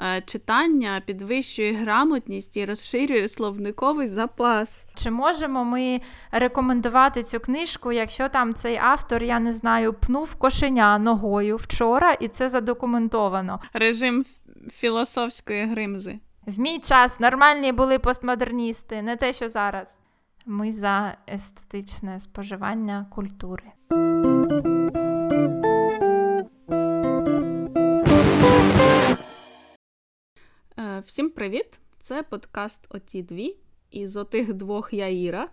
е, читання підвищує грамотність і розширює словниковий запас. Чи можемо ми рекомендувати цю книжку, якщо там цей автор, я не знаю, пнув кошеня ногою вчора, і це задокументовано? Режим філософської гримзи. В мій час нормальні були постмодерністи, не те, що зараз. Ми за естетичне споживання культури. Всім привіт! Це подкаст Оті дві. І з отих двох я Іра.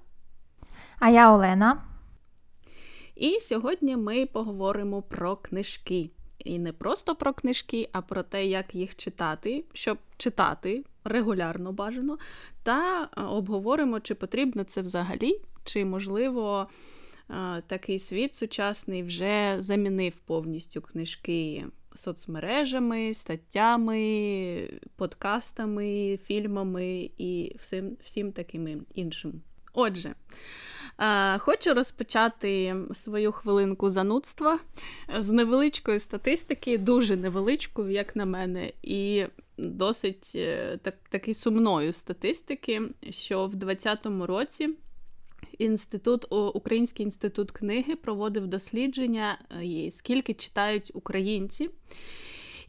А я Олена. І сьогодні ми поговоримо про книжки. І не просто про книжки, а про те, як їх читати, щоб читати регулярно бажано. Та е, обговоримо, чи потрібно це взагалі, чи можливо. Е, такий світ сучасний вже замінив повністю книжки соцмережами, статтями, подкастами, фільмами і всім всім таким іншим. Отже, е, хочу розпочати свою хвилинку занудства з невеличкої статистики, дуже невеличкою, як на мене, і досить е, так, таки сумною статистики, що в 2020 році. Інститут Український інститут книги проводив дослідження, е, скільки читають українці,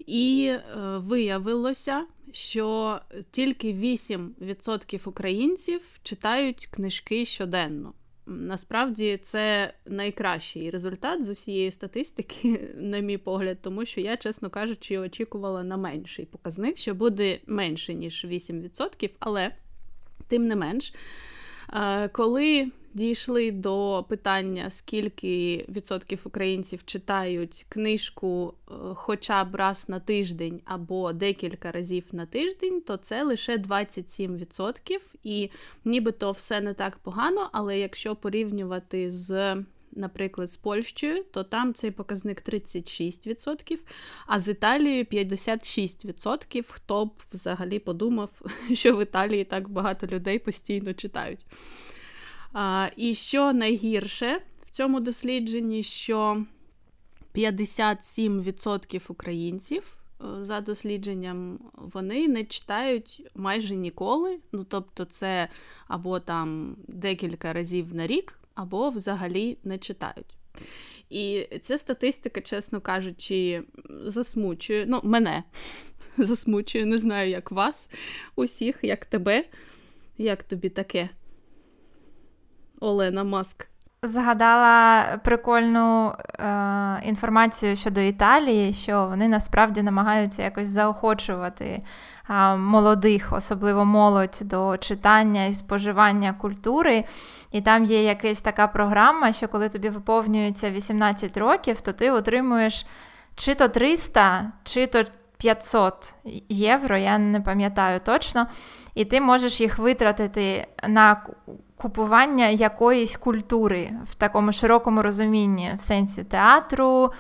і е, виявилося, що тільки 8% українців читають книжки щоденно. Насправді це найкращий результат з усієї статистики, на мій погляд, тому що я, чесно кажучи, очікувала на менший показник, що буде менше, ніж 8%, але тим не менш. Коли дійшли до питання, скільки відсотків українців читають книжку е, хоча б раз на тиждень або декілька разів на тиждень, то це лише 27%. І нібито все не так погано, але якщо порівнювати з. Наприклад, з Польщею, то там цей показник 36%, а з Італією 56%. Хто б взагалі подумав, що в Італії так багато людей постійно читають. А, І що найгірше в цьому дослідженні, що 57% українців. Е, за дослідженням, вони не читають майже ніколи. Ну, тобто, це або там декілька разів на рік, або взагалі не читають. І ця статистика, чесно кажучи, засмучує. Ну, мене засмучує, не знаю, як вас, усіх, як тебе, як тобі таке. Олена Маск. Згадала прикольну е, інформацію щодо Італії, що вони насправді намагаються якось заохочувати е, молодих, особливо молодь, до читання і споживання культури. І там є якась така програма, що коли тобі виповнюється 18 років, то ти отримуєш чи то 300, чи то 500 євро, я не пам'ятаю точно, і ти можеш їх витратити на купування якоїсь культури в такому широкому розумінні, в сенсі театру,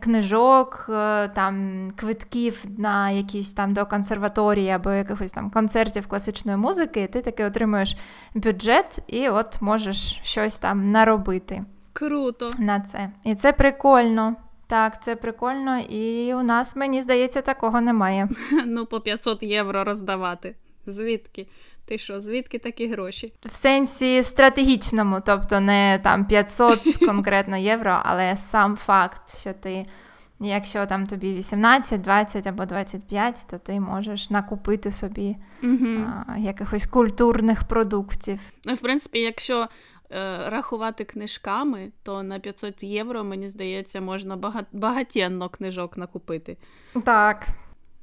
книжок, е, там квитків на якісь там до консерваторії або якихось там концертів класичної музики, і ти таки отримуєш бюджет і от можеш щось там наробити. Круто. На це. І це прикольно. Так, це прикольно, і у нас, мені здається, такого немає. Ну, по 500 євро роздавати. Звідки? Ти що, звідки такі гроші? В сенсі стратегічному, тобто не там 500 конкретно євро, але сам факт, що ти, якщо там тобі 18, 20 або 25, то ти можеш накупити собі а, якихось культурних продуктів. Ну, в принципі, якщо рахувати книжками, то на 500 євро, мені здається, можна багатенно книжок накупити. Так.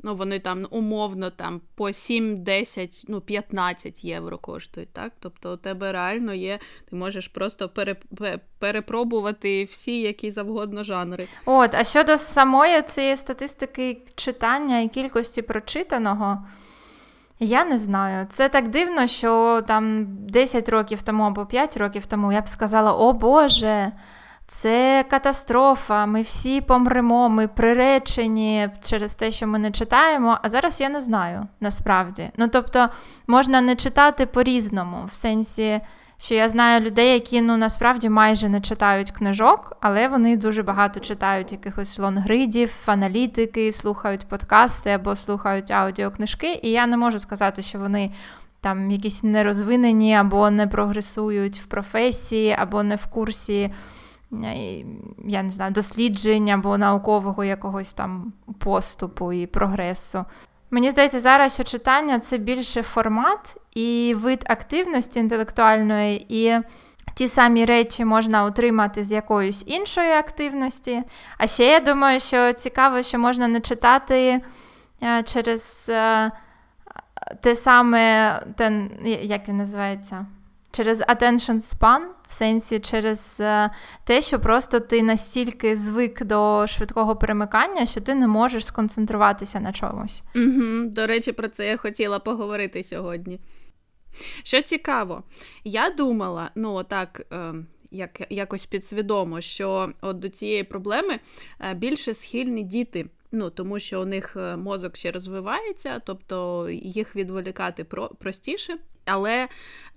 Ну, вони там умовно там по 7, 10, ну 15 євро коштують, так? Тобто у тебе реально є, ти можеш просто пере, перепробувати всі які завгодно жанри. От, а щодо самої цієї статистики читання і кількості прочитаного. Я не знаю. Це так дивно, що там 10 років тому або 5 років тому я б сказала: О Боже, це катастрофа, ми всі помремо, ми приречені через те, що ми не читаємо. А зараз я не знаю насправді. Ну тобто можна не читати по-різному, в сенсі, Що я знаю людей, які ну насправді майже не читають книжок, але вони дуже багато читають якихось лонгридів, аналітики, слухають подкасти або слухають аудіокнижки. І я не можу сказати, що вони там якісь нерозвинені або не прогресують в професії, або не в курсі. Я не знаю, досліджень або наукового якогось там поступу і прогресу. Мені здається, зараз що читання це більше формат і вид активності інтелектуальної, і ті самі речі можна отримати з якоїсь іншої активності. А ще я думаю, що цікаво, що можна не читати е, через е, те саме, те, як він називається? Через attention span, в сенсі через е, те, що просто ти настільки звик до швидкого перемикання, що ти не можеш сконцентруватися на чомусь. Угу, До речі, про це я хотіла поговорити сьогодні. Що цікаво, я думала, ну так. Е, як, якось підсвідомо, що от до цієї проблеми е, більше схильні діти, ну тому що у них е, мозок ще розвивається, тобто їх відволікати про, простіше. Але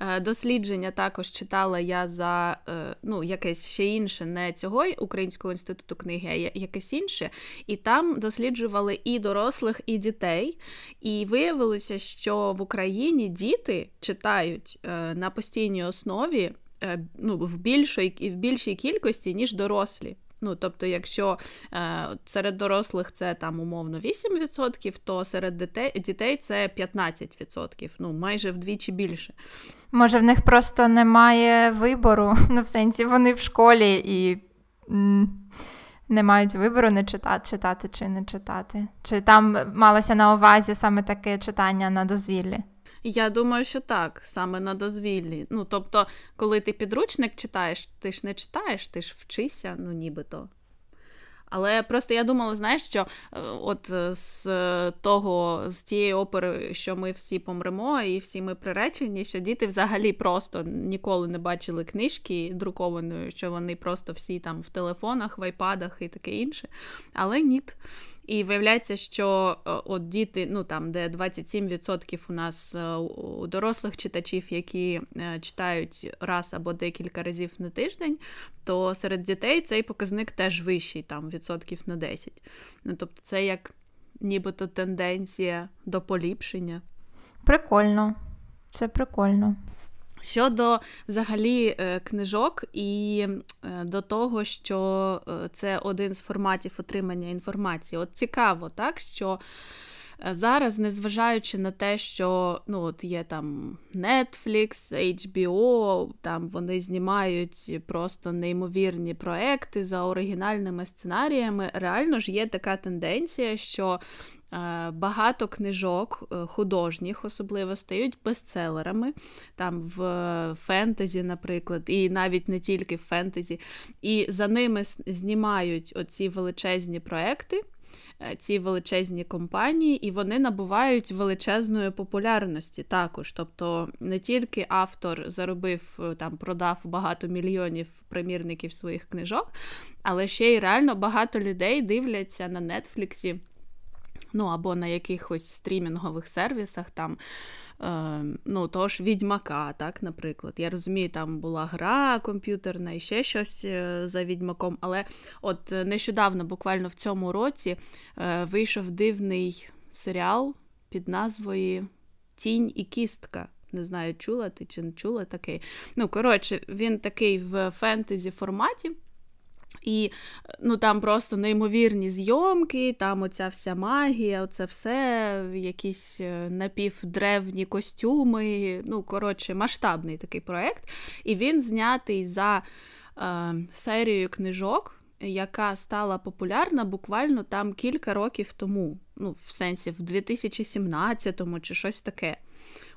е, дослідження також читала я за е, ну, якесь ще інше, не цього Українського інституту книги, а якесь інше. І там досліджували і дорослих, і дітей. І виявилося, що в Україні діти читають е, на постійній основі ну, в більшій, в більшій кількості, ніж дорослі. Ну, тобто, якщо е, серед дорослих це там умовно 8%, то серед дітей дітей це 15%, ну майже вдвічі більше. Може, в них просто немає вибору, ну, в сенсі вони в школі і не мають вибору не читати, читати чи не читати. Чи там малося на увазі саме таке читання на дозвіллі? Я думаю, що так, саме на дозвіллі. Ну, тобто, коли ти підручник читаєш, ти ж не читаєш, ти ж вчишся, ну нібито. Але просто я думала, знаєш, що е, от е, з того, з тієї опери, що ми всі помремо, і всі ми приречені, що діти взагалі просто ніколи не бачили книжки друкованої, що вони просто всі там в телефонах, в айпадах і таке інше. Але ні. І виявляється, що е, от діти, ну там, де 27% у нас е, у дорослих читачів, які е, читають раз або декілька разів на тиждень, то серед дітей цей показник теж вищий, там відсотків на 10. Ну тобто, це як нібито тенденція до поліпшення. Прикольно, це прикольно. Щодо взагалі е, книжок і е, до того, що е, це один з форматів отримання інформації. От цікаво, так, що зараз, незважаючи на те, що ну, от є там Netflix, HBO, там вони знімають просто неймовірні проекти за оригінальними сценаріями, реально ж є така тенденція, що багато книжок е, художніх, особливо стають бестселерами, там в фентезі, наприклад, і навіть не тільки в фентезі. І за ними знімають оці величезні проекти. Е, ці величезні компанії, і вони набувають величезної популярності також. Тобто не тільки автор заробив там, продав багато мільйонів примірників своїх книжок, але ще й реально багато людей дивляться на Нетфліксі ну або на якихось стрімінгових сервісах там. Е, ну, тож Відьмака, так, наприклад. Я розумію, там була гра комп'ютерна і ще щось е, за відьмаком. Але от нещодавно, буквально в цьому році, е, вийшов дивний серіал під назвою Тінь і кістка. Не знаю, чула ти чи не чула такий. Ну, коротше, він такий в фентезі форматі. І ну, там просто неймовірні зйомки, там оця вся магія, оце все, якісь е, напівдревні костюми. Ну, коротше, масштабний такий проєкт. І він знятий за е, серією книжок. Яка стала популярна буквально там кілька років тому, ну, в сенсі, в 2017-му чи щось таке.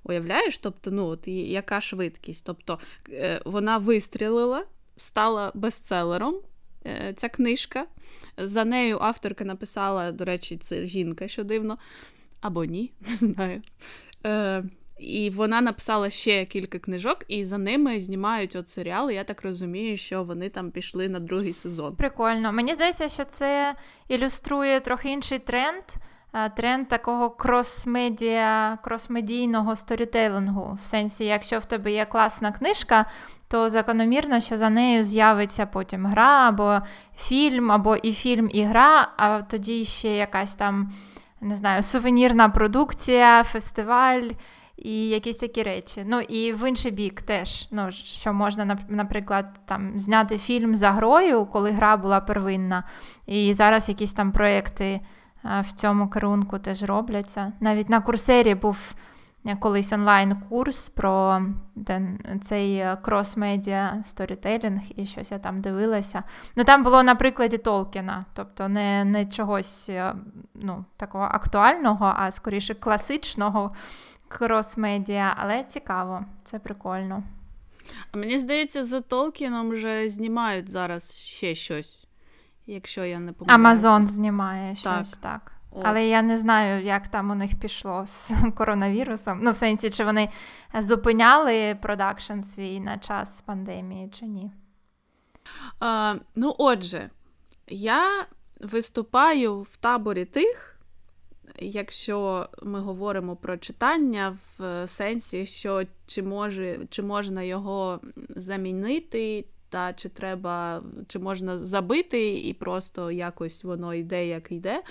Уявляєш? Тобто, ну, от яка швидкість? Тобто е, вона вистрілила, стала бестселером, Е, ця книжка. За нею авторка написала, до речі, це жінка, що дивно, або ні, не знаю. Е, І вона написала ще кілька книжок, і за ними знімають от серіал. Я так розумію, що вони там пішли на другий сезон. Прикольно. Мені здається, що це ілюструє трохи інший тренд. тренд такого крос-медіа, крос-медійного сторітелингу. В сенсі, якщо в тебе є класна книжка, то закономірно, що за нею з'явиться потім гра, або фільм, або і фільм, і гра, а тоді ще якась там, не знаю, сувенірна продукція, фестиваль. І якісь такі речі. Ну і в інший бік теж, ну що можна, наприклад, там зняти фільм за грою, коли гра була первинна, і зараз якісь там проекти в цьому керунку теж робляться. Навіть на Курсері був колись онлайн-курс про цей крос-медіа сторітелінг і щось я там дивилася. Ну там було на прикладі Толкіна, тобто не не чогось е, ну, такого актуального, а скоріше класичного крос-медіа, але цікаво, це прикольно. А мені здається, за Толкіном вже знімають зараз ще щось якщо я не помиляюся. Амазон знімає щось так. так. Але я не знаю, як там у них пішло з коронавірусом. Ну, в сенсі, чи вони зупиняли продакшн свій на час пандемії, чи ні. А, Ну, отже, я виступаю в таборі тих, якщо ми говоримо про читання в сенсі, що чи може, чи можна його замінити, та чи треба, чи можна забити, і просто якось воно йде, як йде.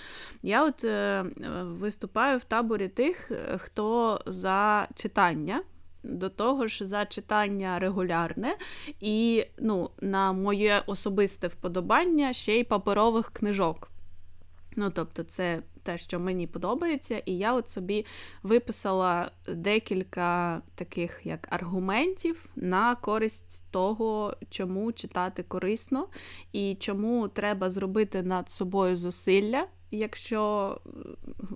Я от е, виступаю в таборі тих, хто за читання. До того ж, за читання регулярне, і ну, на моє особисте вподобання ще й паперових книжок. Ну, тобто, це те, що мені подобається, і я от собі виписала декілька таких як аргументів на користь того, чому читати корисно, і чому треба зробити над собою зусилля. Якщо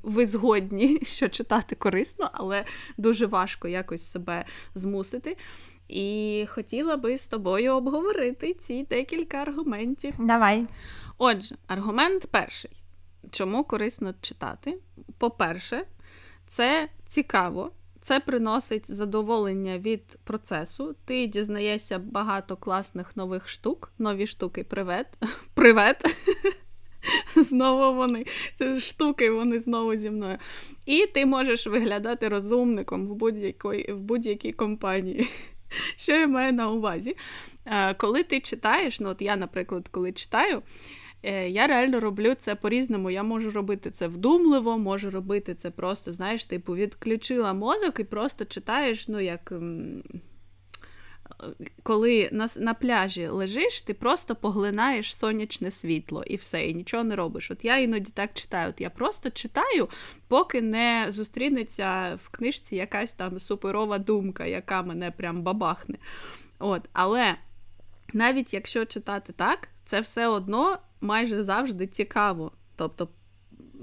ви згодні, що читати корисно, але дуже важко якось себе змусити. І хотіла би з тобою обговорити ці декілька аргументів. Давай. Отже, аргумент перший. Чому корисно читати? По-перше, це цікаво, це приносить задоволення від процесу. Ти дізнаєшся багато класних нових штук, нові штуки привет. Привет. Знову вони, штуки, вони знову зі мною. І ти можеш виглядати розумником в будь-якій в будь-якій компанії. Що я маю на увазі? Е, коли ти читаєш, ну от я, наприклад, коли читаю. Е, я реально роблю це по-різному. Я можу робити це вдумливо, можу робити це просто, знаєш, типу, відключила мозок і просто читаєш, ну, як. Коли на на пляжі лежиш, ти просто поглинаєш сонячне світло і все, і нічого не робиш. От я іноді так читаю. От Я просто читаю, поки не зустрінеться в книжці якась там суперова думка, яка мене прям бабахне. От, Але навіть якщо читати так, це все одно майже завжди цікаво. Тобто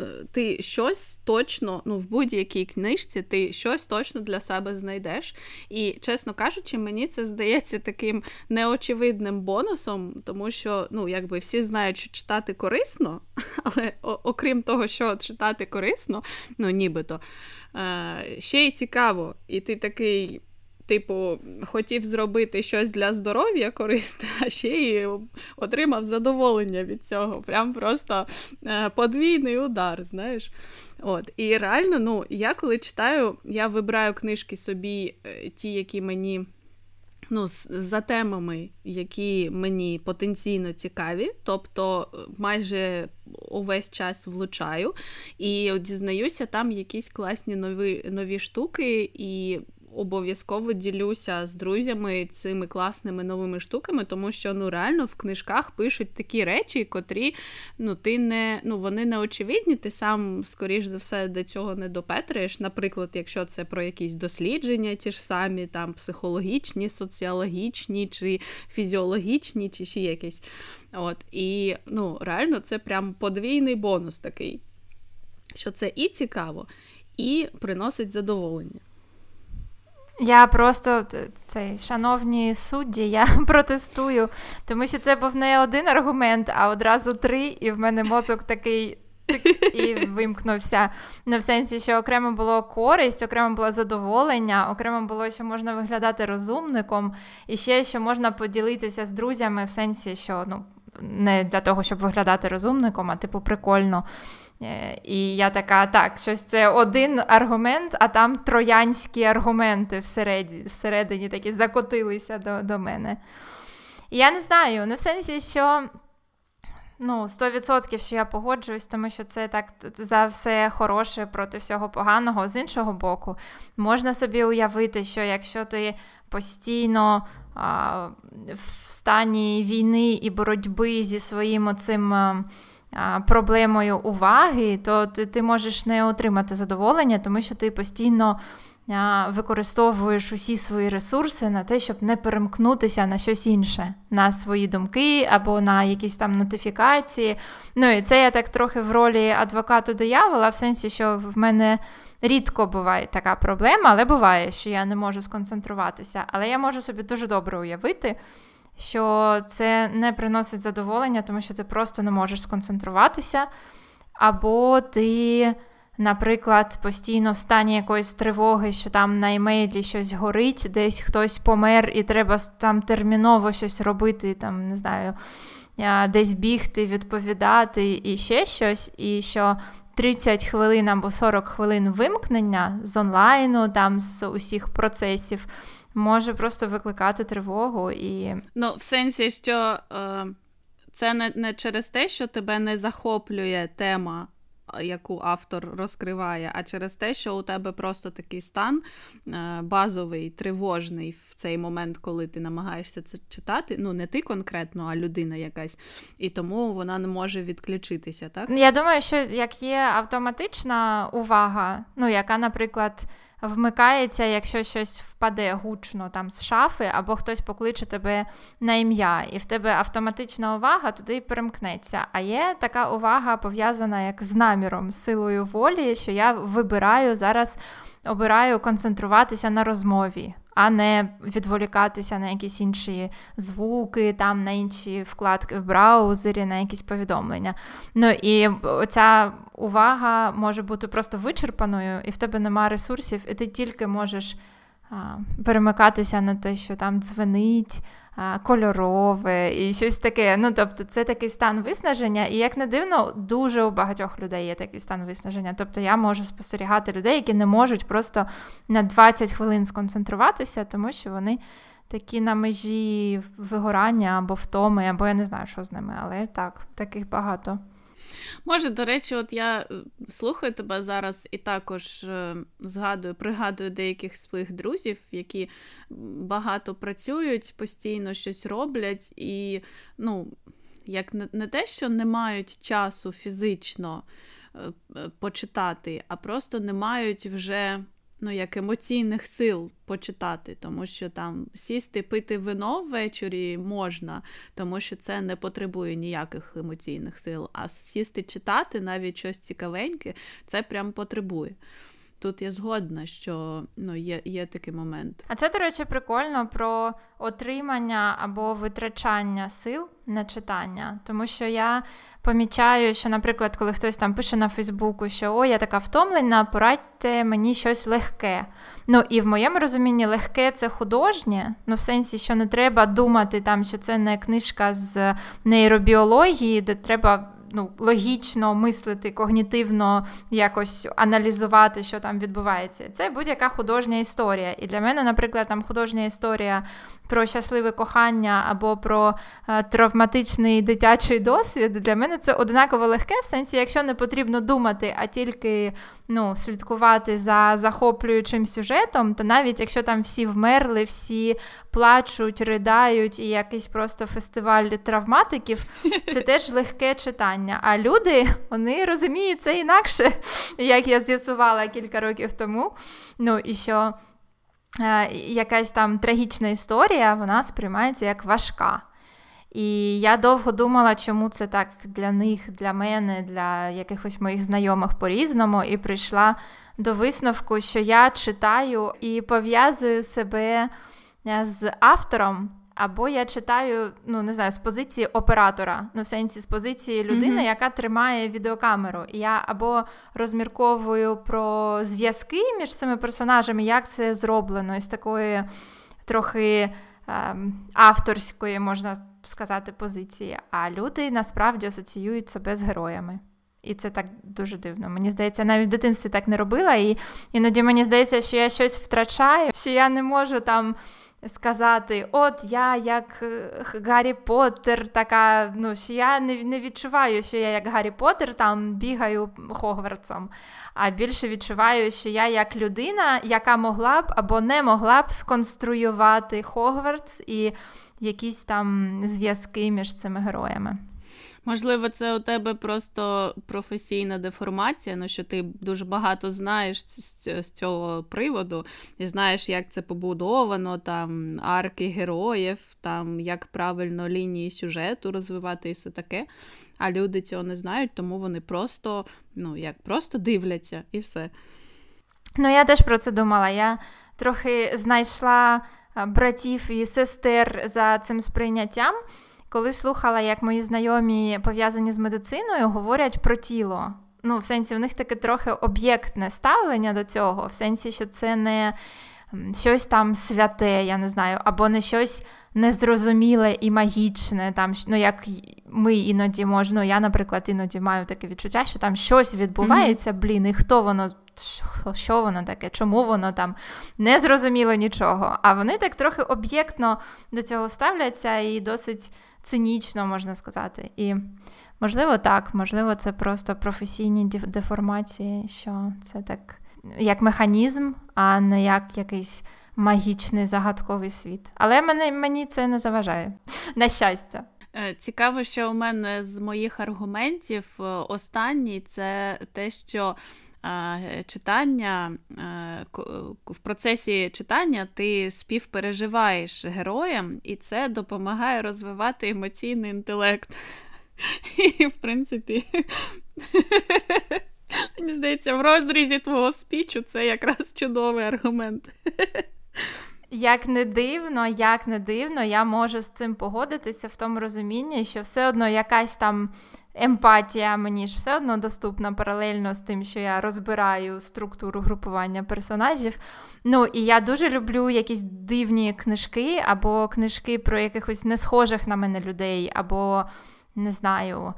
е, ти щось точно, ну, в будь-якій книжці ти щось точно для себе знайдеш. І, чесно кажучи, мені це здається таким неочевидним бонусом, тому що, ну, якби всі знають, що читати корисно, але окрім того, що читати корисно, ну, нібито, е, ще й цікаво. І ти такий типу, хотів зробити щось для здоров'я корисне, а ще й отримав задоволення від цього. Прям просто е, подвійний удар, знаєш. От, І реально, ну, я коли читаю, я вибираю книжки собі, е, ті, які мені. Ну, за темами, які мені потенційно цікаві, тобто е, майже увесь час влучаю і дізнаюся там якісь класні нові нові штуки, і обов'язково ділюся з друзями цими класними новими штуками, тому що ну реально в книжках пишуть такі речі, котрі ну ти не ну вони не очевидні, ти сам, скоріш за все, до цього не допетраєш. Наприклад, якщо це про якісь дослідження, ті ж самі там психологічні, соціологічні чи фізіологічні, чи ще якісь. От і ну реально це прям подвійний бонус такий, що це і цікаво, і приносить задоволення. Я просто цей шановні судді, я протестую, тому що це був не один аргумент, а одразу три, і в мене мозок такий. І вимкнувся. Ну, в сенсі, що окремо було користь, окремо було задоволення, окремо було, що можна виглядати розумником, і ще що можна поділитися з друзями, в сенсі, що ну, не для того, щоб виглядати розумником, а типу прикольно Е, і я така, так, щось це один аргумент, а там троянські аргументи всередині, всередині такі закотилися до до мене. Я не знаю, ну в сенсі, що ну, 100% що я погоджуюсь, тому що це так за все хороше проти всього поганого. З іншого боку, можна собі уявити, що якщо ти постійно в стані війни і боротьби зі своїм оцим. Проблемою уваги, то ти, ти можеш не отримати задоволення, тому що ти постійно використовуєш усі свої ресурси на те, щоб не перемкнутися на щось інше, на свої думки або на якісь там нотифікації. Ну і це я так трохи в ролі адвокату диявола, в сенсі, що в мене. Рідко буває така проблема, але буває, що я не можу сконцентруватися. Але я можу собі дуже добре уявити, що це не приносить задоволення, тому що ти просто не можеш сконцентруватися, або ти наприклад, постійно в стані якоїсь тривоги, що там на емейлі щось горить, десь хтось помер, і треба там терміново щось робити, там, не знаю, десь бігти, відповідати і ще щось, і що. 30 хвилин або 40 хвилин вимкнення з онлайну, там з усіх процесів, може просто викликати тривогу і. Ну, в сенсі, що е, це не, не через те, що тебе не захоплює тема яку автор розкриває, а через те, що у тебе просто такий стан е, базовий, тривожний в цей момент, коли ти намагаєшся це читати. Ну, не ти конкретно, а людина якась. І тому вона не може відключитися. так? Я думаю, що як є автоматична увага, ну, яка, наприклад вмикається, якщо щось впаде гучно там з шафи, або хтось покличе тебе на ім'я, і в тебе автоматична увага туди перемкнеться. А є така увага пов'язана як з наміром, з силою волі, що я вибираю зараз, обираю концентруватися на розмові а не відволікатися на якісь інші звуки, там на інші вкладки в браузері, на якісь повідомлення. Ну і ця увага може бути просто вичерпаною, і в тебе нема ресурсів, і ти тільки можеш а, перемикатися на те, що там дзвенить кольорове і щось таке. Ну, тобто, це такий стан виснаження, і як не дивно, дуже у багатьох людей є такий стан виснаження. Тобто я можу спостерігати людей, які не можуть просто на 20 хвилин сконцентруватися, тому що вони. Такі на межі вигорання або втоми, або я не знаю, що з ними, але так, таких багато. Може, до речі, от я е, слухаю тебе зараз і також е, згадую, пригадую деяких своїх друзів, які багато працюють, постійно щось роблять, і, ну, як не, те, що не мають часу фізично е, почитати, а просто не мають вже ну, як емоційних сил почитати, тому що там сісти, пити вино ввечері можна, тому що це не потребує ніяких емоційних сил. А сісти читати навіть щось цікавеньке, це прям потребує. Тут я згодна, що ну, є є такий момент. А це, до речі, прикольно про отримання або витрачання сил на читання. Тому що я помічаю, що, наприклад, коли хтось там пише на Фейсбуку, що о, я така втомлена, порадьте мені щось легке. Ну і в моєму розумінні легке це художнє, ну в сенсі, що не треба думати, там, що це не книжка з нейробіології, де треба ну, логічно мислити, когнітивно якось аналізувати, що там відбувається. Це будь-яка художня історія. І для мене, наприклад, там художня історія про щасливе кохання або про е, травматичний дитячий досвід. Для мене це однаково легке, в сенсі, якщо не потрібно думати, а тільки ну, слідкувати за захоплюючим сюжетом, то навіть якщо там всі вмерли, всі плачуть, ридають і якийсь просто фестиваль травматиків, це теж легке читання. А люди вони розуміють це інакше, як я з'ясувала кілька років тому. Ну і що е, якась там трагічна історія, вона сприймається як важка. І я довго думала, чому це так для них, для мене, для якихось моїх знайомих по-різному, і прийшла до висновку, що я читаю і пов'язую себе е, з автором. Або я читаю, ну не знаю, з позиції оператора, ну в сенсі з позиції людини, mm-hmm. яка тримає відеокамеру. І я або розмірковую про зв'язки між цими персонажами, як це зроблено, із такої трохи ем, авторської, можна сказати, позиції. А люди насправді асоціюють себе з героями. І це так дуже дивно. Мені здається, навіть в дитинстві так не робила. І іноді мені здається, що я щось втрачаю, що я не можу там сказати: От я як е, Гаррі Поттер, така, ну, що я не не відчуваю, що я як Гаррі Поттер там бігаю Хогвартсом, а більше відчуваю, що я як людина, яка могла б або не могла б сконструювати Хогвартс і якісь там зв'язки між цими героями. Можливо, це у тебе просто професійна деформація, ну що ти дуже багато знаєш з цього приводу, і знаєш, як це побудовано, там арки героїв, там як правильно лінії сюжету розвивати і все таке. А люди цього не знають, тому вони просто, ну, як просто дивляться і все. Ну, я теж про це думала. Я трохи знайшла братів і сестер за цим сприйняттям коли слухала, як мої знайомі пов'язані з медициною, говорять про тіло. Ну, в сенсі, в них таке трохи об'єктне ставлення до цього, в сенсі, що це не щось там святе, я не знаю, або не щось незрозуміле і магічне, там, ну, як ми іноді можемо, ну, я, наприклад, іноді маю таке відчуття, що там щось відбувається, mm-hmm. блін, і хто воно, що воно таке, чому воно там не зрозуміло нічого. А вони так трохи об'єктно до цього ставляться і досить цинічно, можна сказати. І можливо, так, можливо, це просто професійні деформації, що це так як механізм, а не як якийсь магічний загадковий світ. Але мені, мені це не заважає. На щастя. Е, цікаво, що у мене з моїх аргументів е, останній це те, що читання, в процесі читання ти співпереживаєш героям, і це допомагає розвивати емоційний інтелект. І, в принципі, мені здається, в розрізі твого спічу це якраз чудовий аргумент. Як не дивно, як не дивно, я можу з цим погодитися в тому розумінні, що все одно якась там емпатія мені ж все одно доступна паралельно з тим, що я розбираю структуру групування персонажів. Ну і я дуже люблю якісь дивні книжки, або книжки про якихось не схожих на мене людей, або не знаю.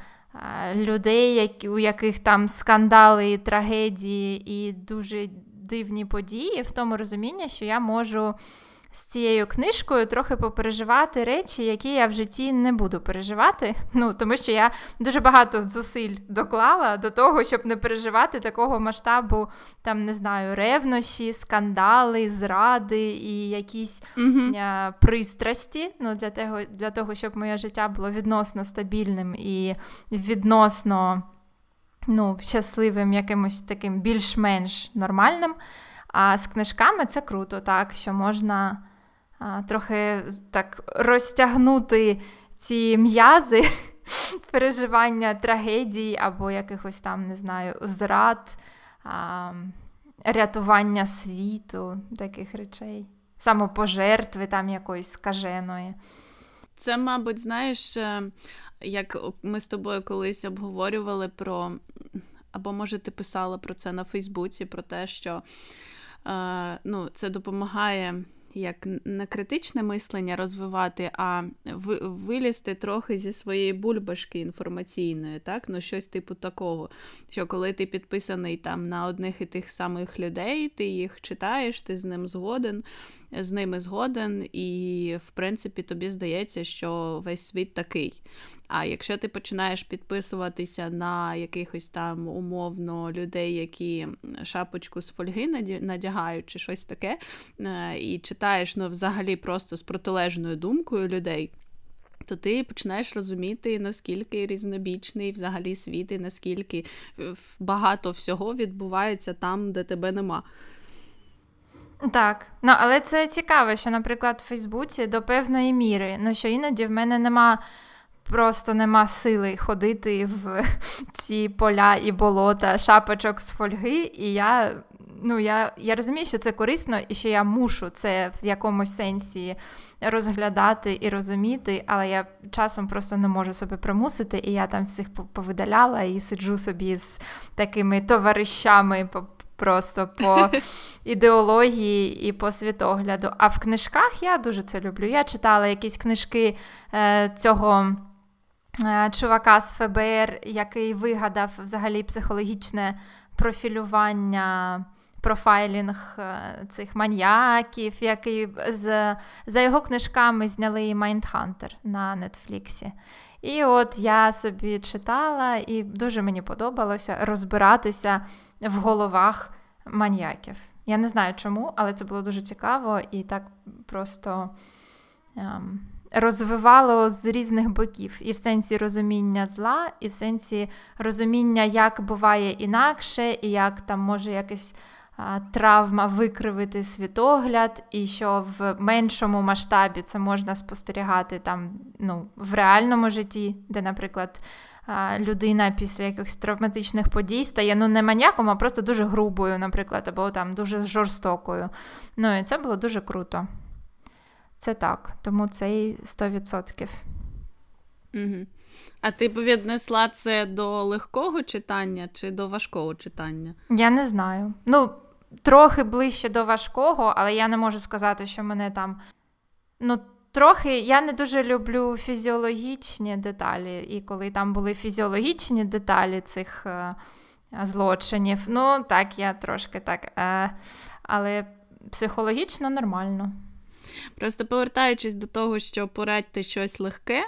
Людей, у яких там скандали, трагедії і дуже дивні події, в тому розумінні, що я можу з цією книжкою трохи попереживати речі, які я в житті не буду переживати. Ну тому що я дуже багато зусиль доклала до того, щоб не переживати такого масштабу, там не знаю, ревнощі, скандали, зради і якісь mm а, пристрасті. Ну для того, для того, щоб моє життя було відносно стабільним і відносно. Ну, щасливим, якимось таким більш-менш нормальним. А з книжками це круто, так, що можна а, трохи так розтягнути ці м'язи переживання трагедій або якихось там, не знаю, зрад, а, рятування світу, таких речей, самопожертви там якоїсь скаженої. Це, мабуть, знаєш, е, як ми з тобою колись обговорювали про, або, може, ти писала про це на Фейсбуці, про те, що ну, це допомагає як не критичне мислення розвивати, а вилізти трохи зі своєї бульбашки інформаційної, так? Ну, щось типу такого. Що коли ти підписаний там на одних і тих самих людей, ти їх читаєш, ти з ним згоден, з ними згоден, і в принципі тобі здається, що весь світ такий. А якщо ти починаєш підписуватися на якихось там умовно людей, які шапочку з фольги надягають, чи щось таке, е, і читаєш ну, взагалі просто з протилежною думкою людей. То ти починаєш розуміти, наскільки різнобічний взагалі світ, і наскільки багато всього відбувається там, де тебе нема. Так, ну але це цікаво, що, наприклад, в Фейсбуці до певної міри, ну що іноді в мене нема просто нема сили ходити в ці поля і болота, шапочок з фольги, і я. Ну, я я розумію, що це корисно, і що я мушу це в якомусь сенсі розглядати і розуміти, але я часом просто не можу себе примусити, і я там всіх повидаляла і сиджу собі з такими товаришами просто по ідеології і по світогляду. А в книжках я дуже це люблю. Я читала якісь книжки е, цього чувака з ФБР, який вигадав взагалі психологічне профілювання. Профайлінг е, цих маньяків, який з, за його книжками зняли Майндхантер на Нетфліксі. І от я собі читала, і дуже мені подобалося розбиратися в головах маньяків. Я не знаю чому, але це було дуже цікаво і так просто ем, розвивало з різних боків. І в сенсі розуміння зла, і в сенсі розуміння, як буває інакше, і як там може якась травма викривити світогляд, і що в меншому масштабі це можна спостерігати там ну, в реальному житті, де, наприклад людина після якихось травматичних подій стає ну не маньяком, а просто дуже грубою, наприклад, або там дуже жорстокою. Ну і це було дуже круто. Це так, тому це і 100%. Угу. А ти б віднесла це до легкого читання чи до важкого читання? Я не знаю. Ну, трохи ближче до важкого, але я не можу сказати, що мене там. Ну, Трохи я не дуже люблю фізіологічні деталі, і коли там були фізіологічні деталі цих е, злочинів, ну так, я трошки так. Е, але психологічно нормально. Просто повертаючись до того, що порадьте щось легке,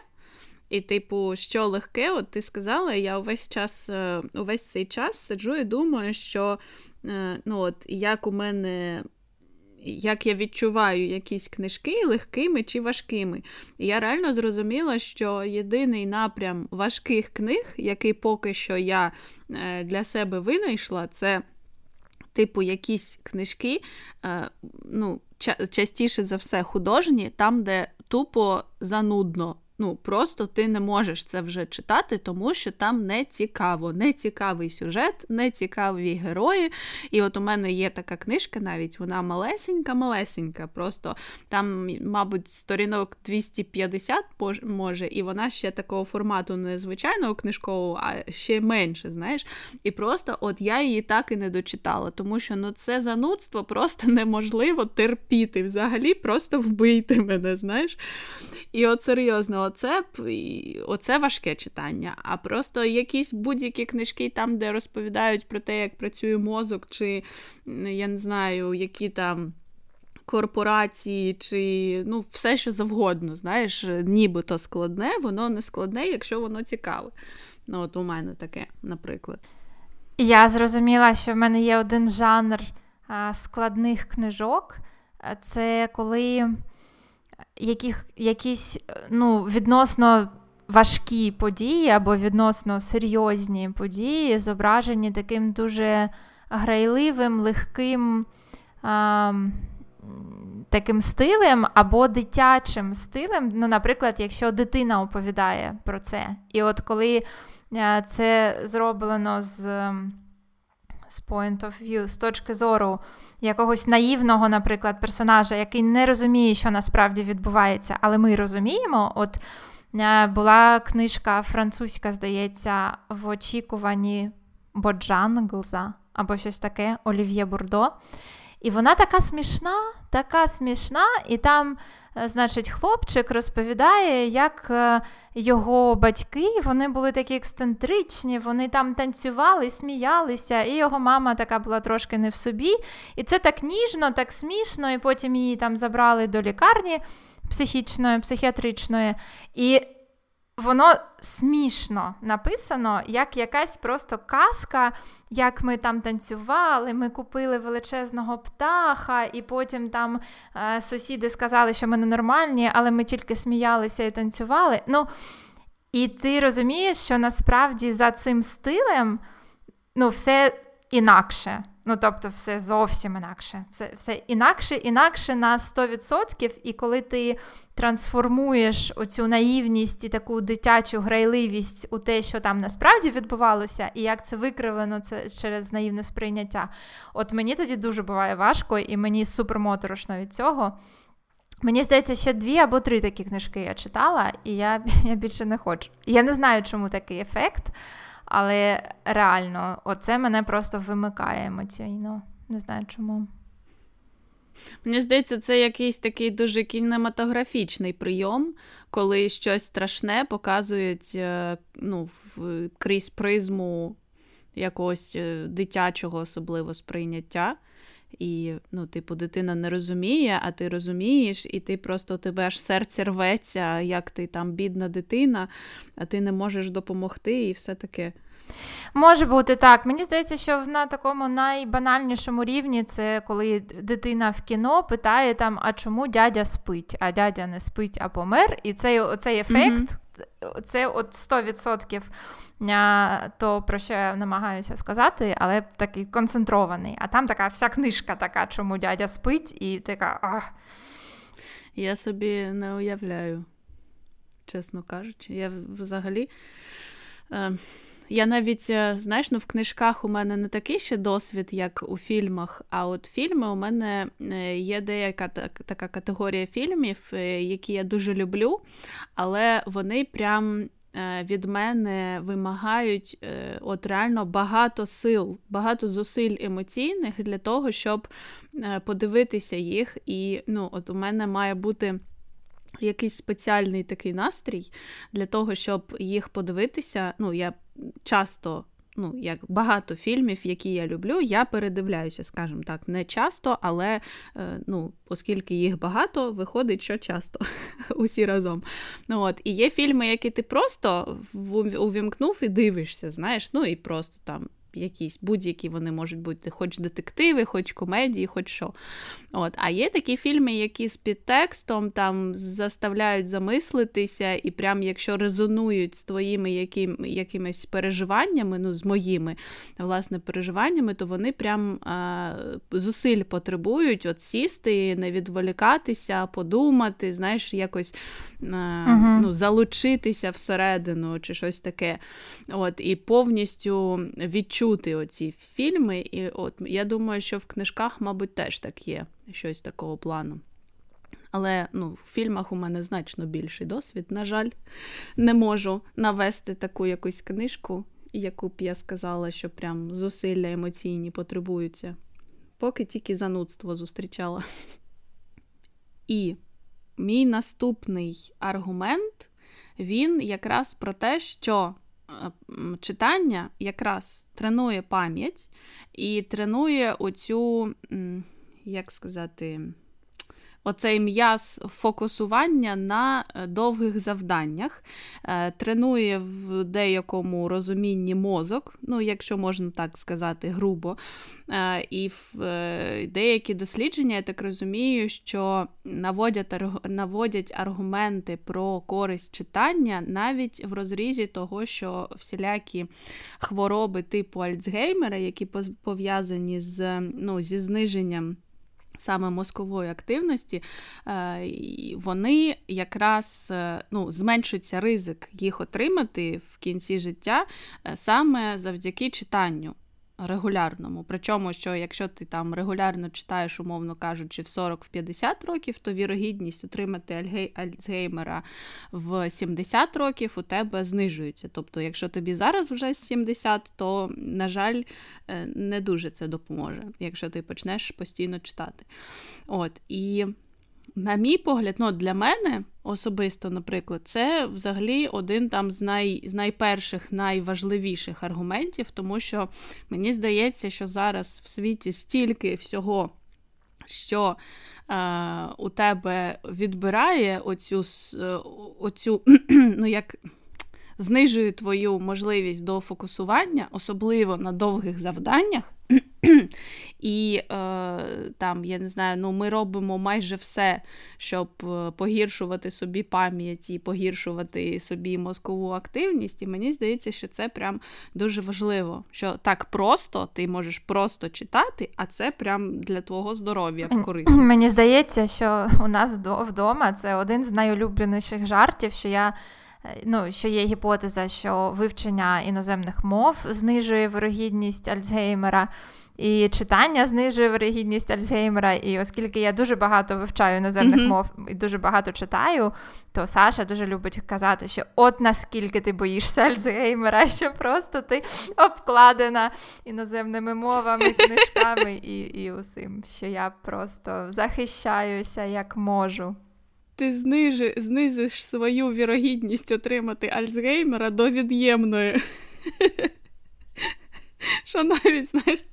і, типу, що легке, от ти сказала, я увесь час, е, увесь цей час сиджу і думаю, що е, ну, от, як у мене як я відчуваю якісь книжки легкими чи важкими. І я реально зрозуміла, що єдиний напрям важких книг, який поки що я е, для себе винайшла, це. Типу, якісь книжки, ну, частіше за все, художні, там, де тупо занудно. Ну, просто ти не можеш це вже читати, тому що там не цікаво, не цікавий сюжет, не цікаві герої. І от у мене є така книжка, навіть вона малесенька-малесенька. Просто там, мабуть, сторінок 250 може, і вона ще такого формату не звичайного книжкового, а ще менше, знаєш. І просто от я її так і не дочитала, тому що ну це занудство просто неможливо терпіти. Взагалі, просто вбийте мене, знаєш. І от серйозно оце оце важке читання. А просто якісь будь-які книжки, там, де розповідають про те, як працює мозок, чи я не знаю, які там. Корпорації, чи ну, все, що завгодно, знаєш, нібито складне, воно не складне, якщо воно цікаве. Ну, от у мене таке, наприклад. Я зрозуміла, що в мене є один жанр складних книжок. Це коли яких, якісь ну, відносно важкі події або відносно серйозні події, зображені таким дуже грайливим, легким. А, Таким стилем або дитячим стилем, ну, наприклад, якщо дитина оповідає про це. І от коли це зроблено з з point of view, з точки зору якогось наївного, наприклад, персонажа, який не розуміє, що насправді відбувається, але ми розуміємо. От е, була книжка французька, здається, в очікуванні Боджанглза або щось таке Олів'є Бурдо. І вона така смішна, така смішна, і там Е, значить, хлопчик розповідає, як е, його батьки вони були такі ексцентричні, вони там танцювали, сміялися, і його мама така була трошки не в собі. І це так ніжно, так смішно, і потім її там забрали до лікарні психічної, психіатричної. І Воно смішно написано, як якась просто казка, як ми там танцювали, ми купили величезного птаха, і потім там е, сусіди сказали, що ми ненормальні, але ми тільки сміялися і танцювали. Ну, І ти розумієш, що насправді за цим стилем ну, все інакше. Ну, тобто, все зовсім інакше. Це все інакше, інакше на 100%. І коли ти трансформуєш оцю наївність і таку дитячу грайливість у те, що там насправді відбувалося, і як це викривлено це через наївне сприйняття. От мені тоді дуже буває важко, і мені супер моторошно від цього. Мені здається, ще дві або три такі книжки я читала, і я я більше не хочу. Я не знаю, чому такий ефект. Але реально, оце мене просто вимикає емоційно. Не знаю чому. Мені здається, це якийсь такий дуже кінематографічний прийом, коли щось страшне показують е, ну, крізь призму якогось е, дитячого особливо сприйняття. І, ну, типу, дитина не розуміє, а ти розумієш, і ти просто тебе аж серце рветься, як ти там бідна дитина, а ти не можеш допомогти, і все таке. Може бути так. Мені здається, що на такому найбанальнішому рівні це коли дитина в кіно питає там, а чому дядя спить, а дядя не спить, а помер. І цей оцей ефект, mm-hmm. Це от 100% то, про що я намагаюся сказати, але такий концентрований. А там така вся книжка така, чому дядя спить, і така. ах. Я собі не уявляю, чесно кажучи. Я взагалі. Я навіть, е, знаєш, ну в книжках у мене не такий ще досвід, як у фільмах. А от фільми у мене е, є деяка така категорія фільмів, е, які я дуже люблю, але вони прям від мене вимагають от реально багато сил, багато зусиль емоційних для того, щоб подивитися їх. І ну, от у мене має бути. Якийсь спеціальний такий настрій для того, щоб їх подивитися. Ну, я часто ну, як багато фільмів, які я люблю, я передивляюся, скажімо так, не часто, але е, ну, оскільки їх багато, виходить, що часто усі разом. Ну, от. І є фільми, які ти просто увімкнув і дивишся, знаєш, ну і просто там якісь будь-які вони можуть бути, хоч детективи, хоч комедії, хоч що. От. А є такі фільми, які з підтекстом там заставляють замислитися, і прям якщо резонують з твоїми яким, якимись переживаннями, ну, з моїми власне переживаннями, то вони прям а, зусиль потребують от сісти, не відволікатися, подумати, знаєш, якось а, uh ну, залучитися всередину чи щось таке. От, І повністю відчути оці фільми. І от я думаю, що в книжках, мабуть, теж так є щось такого плану. Але ну, в фільмах у мене значно більший досвід. На жаль, не можу навести таку якусь книжку, яку б я сказала, що прям зусилля емоційні потребуються. Поки тільки занудство зустрічала. І мій наступний аргумент він якраз про те, що Е, читання якраз тренує пам'ять і тренує оцю, як сказати, оцей м'яз фокусування на е, довгих завданнях, е, тренує в деякому розумінні мозок, ну, якщо можна так сказати, грубо. Е, і деякі дослідження, я так розумію, що наводять наводять аргументи про користь читання навіть в розрізі того, що всілякі хвороби типу Альцгеймера, які пов'язані з, ну, зі зниженням саме мозкової активності, е, вони якраз е, ну, зменшується ризик їх отримати в кінці життя е, саме завдяки читанню регулярному. Причому, що якщо ти там регулярно читаєш, умовно кажучи, в 40-50 років, то вірогідність отримати Альцгеймера в 70 років у тебе знижується. Тобто, якщо тобі зараз вже 70, то, на жаль, е, не дуже це допоможе, якщо ти почнеш постійно читати. От, І на мій погляд, ну, для мене особисто, наприклад, це взагалі один там з най, з найперших, найважливіших аргументів, тому що мені здається, що зараз в світі стільки всього, що е, у тебе відбирає оцю, е, оцю ну, як. Знижує твою можливість до фокусування, особливо на довгих завданнях, і е, там, я не знаю, ну ми робимо майже все, щоб е, погіршувати собі пам'ять і погіршувати собі мозкову активність. І мені здається, що це прям дуже важливо. Що так просто ти можеш просто читати, а це прям для твого здоров'я корисно. Мені здається, що у нас вдома це один з найулюбленіших жартів, що я. Е, ну, що є гіпотеза, що вивчення іноземних мов знижує вирогідність Альцгеймера. І читання знижує вирогідність Альцгеймера. І оскільки я дуже багато вивчаю іноземних mm-hmm. мов і дуже багато читаю, то Саша дуже любить казати, що от наскільки ти боїшся Альцгеймера, що просто ти обкладена іноземними мовами, книжками і, і усім, що я просто захищаюся як можу. Ти знижи, знизиш свою вірогідність отримати Альцгеймера до від'ємної. Що навіть, знаєш,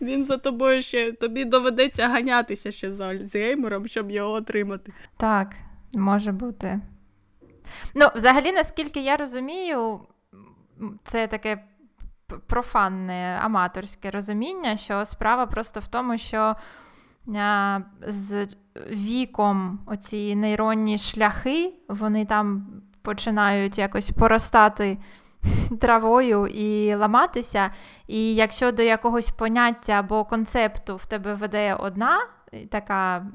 він за тобою ще тобі доведеться ганятися ще за Альцгеймером, щоб його отримати. Так, може бути. Ну, взагалі, наскільки я розумію, це таке профанне аматорське розуміння, що справа просто в тому, що з віком оці нейронні шляхи, вони там починають якось поростати травою і ламатися. І якщо до якогось поняття або концепту в тебе веде одна така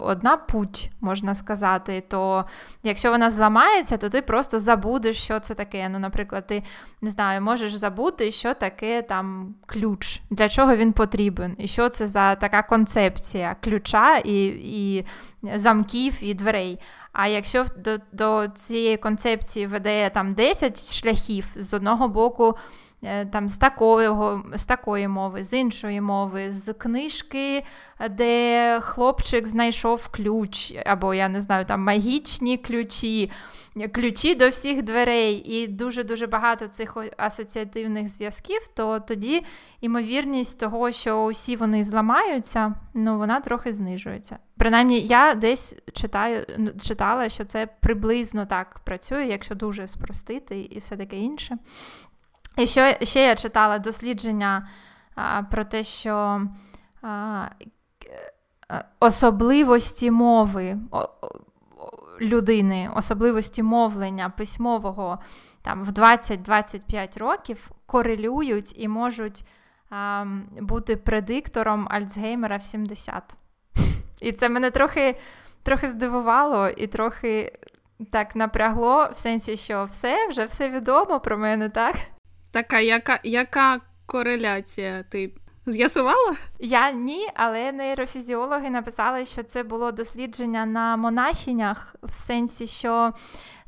одна путь, можна сказати, то якщо вона зламається, то ти просто забудеш, що це таке. Ну, Наприклад, ти не знаю, можеш забути, що таке там ключ, для чого він потрібен, і що це за така концепція ключа і, і замків і дверей. А якщо до до цієї концепції веде там 10 шляхів, з одного боку, там з такого, з такої мови, з іншої мови, з книжки, де хлопчик знайшов ключ, або я не знаю, там магічні ключі, ключі до всіх дверей, і дуже-дуже багато цих асоціативних зв'язків, то тоді імовірність того, що усі вони зламаються, ну вона трохи знижується. Принаймні, я десь читаю, читала, що це приблизно так працює, якщо дуже спростити і все таке інше. І що ще я читала дослідження а, про те, що а, особливості мови людини, особливості мовлення письмового там, в 20-25 років корелюють і можуть а, бути предиктором Альцгеймера в 70. І це мене трохи трохи здивувало і трохи так напрягло, в сенсі, що все, вже все відомо про мене, так? Така, яка яка кореляція? Ти з'ясувала? Я ні, але нейрофізіологи написали, що це було дослідження на монахинях, в сенсі, що.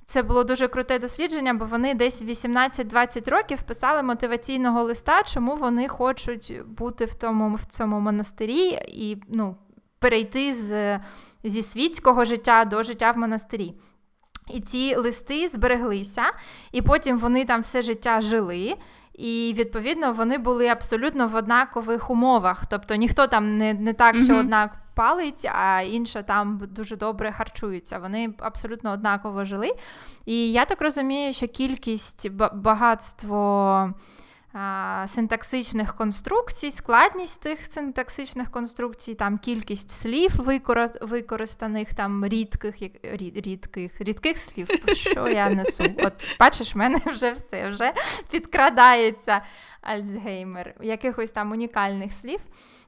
Це було дуже круте дослідження, бо вони десь 18-20 років писали мотиваційного листа, чому вони хочуть бути в тому в цьому монастирі і ну, перейти з, зі світського життя до життя в монастирі. І ці листи збереглися, і потім вони там все життя жили. І відповідно вони були абсолютно в однакових умовах. Тобто ніхто там не не так, що mm-hmm. одна палить, а інша там дуже добре харчується. Вони абсолютно однаково жили. І я так розумію, що кількість багатство синтаксичних конструкцій, складність цих синтаксичних конструкцій, там кількість слів використаних, там рідких рідких, рідких слів, що я несу. От бачиш, в мене вже все вже підкрадається Альцгеймер, якихось там унікальних слів,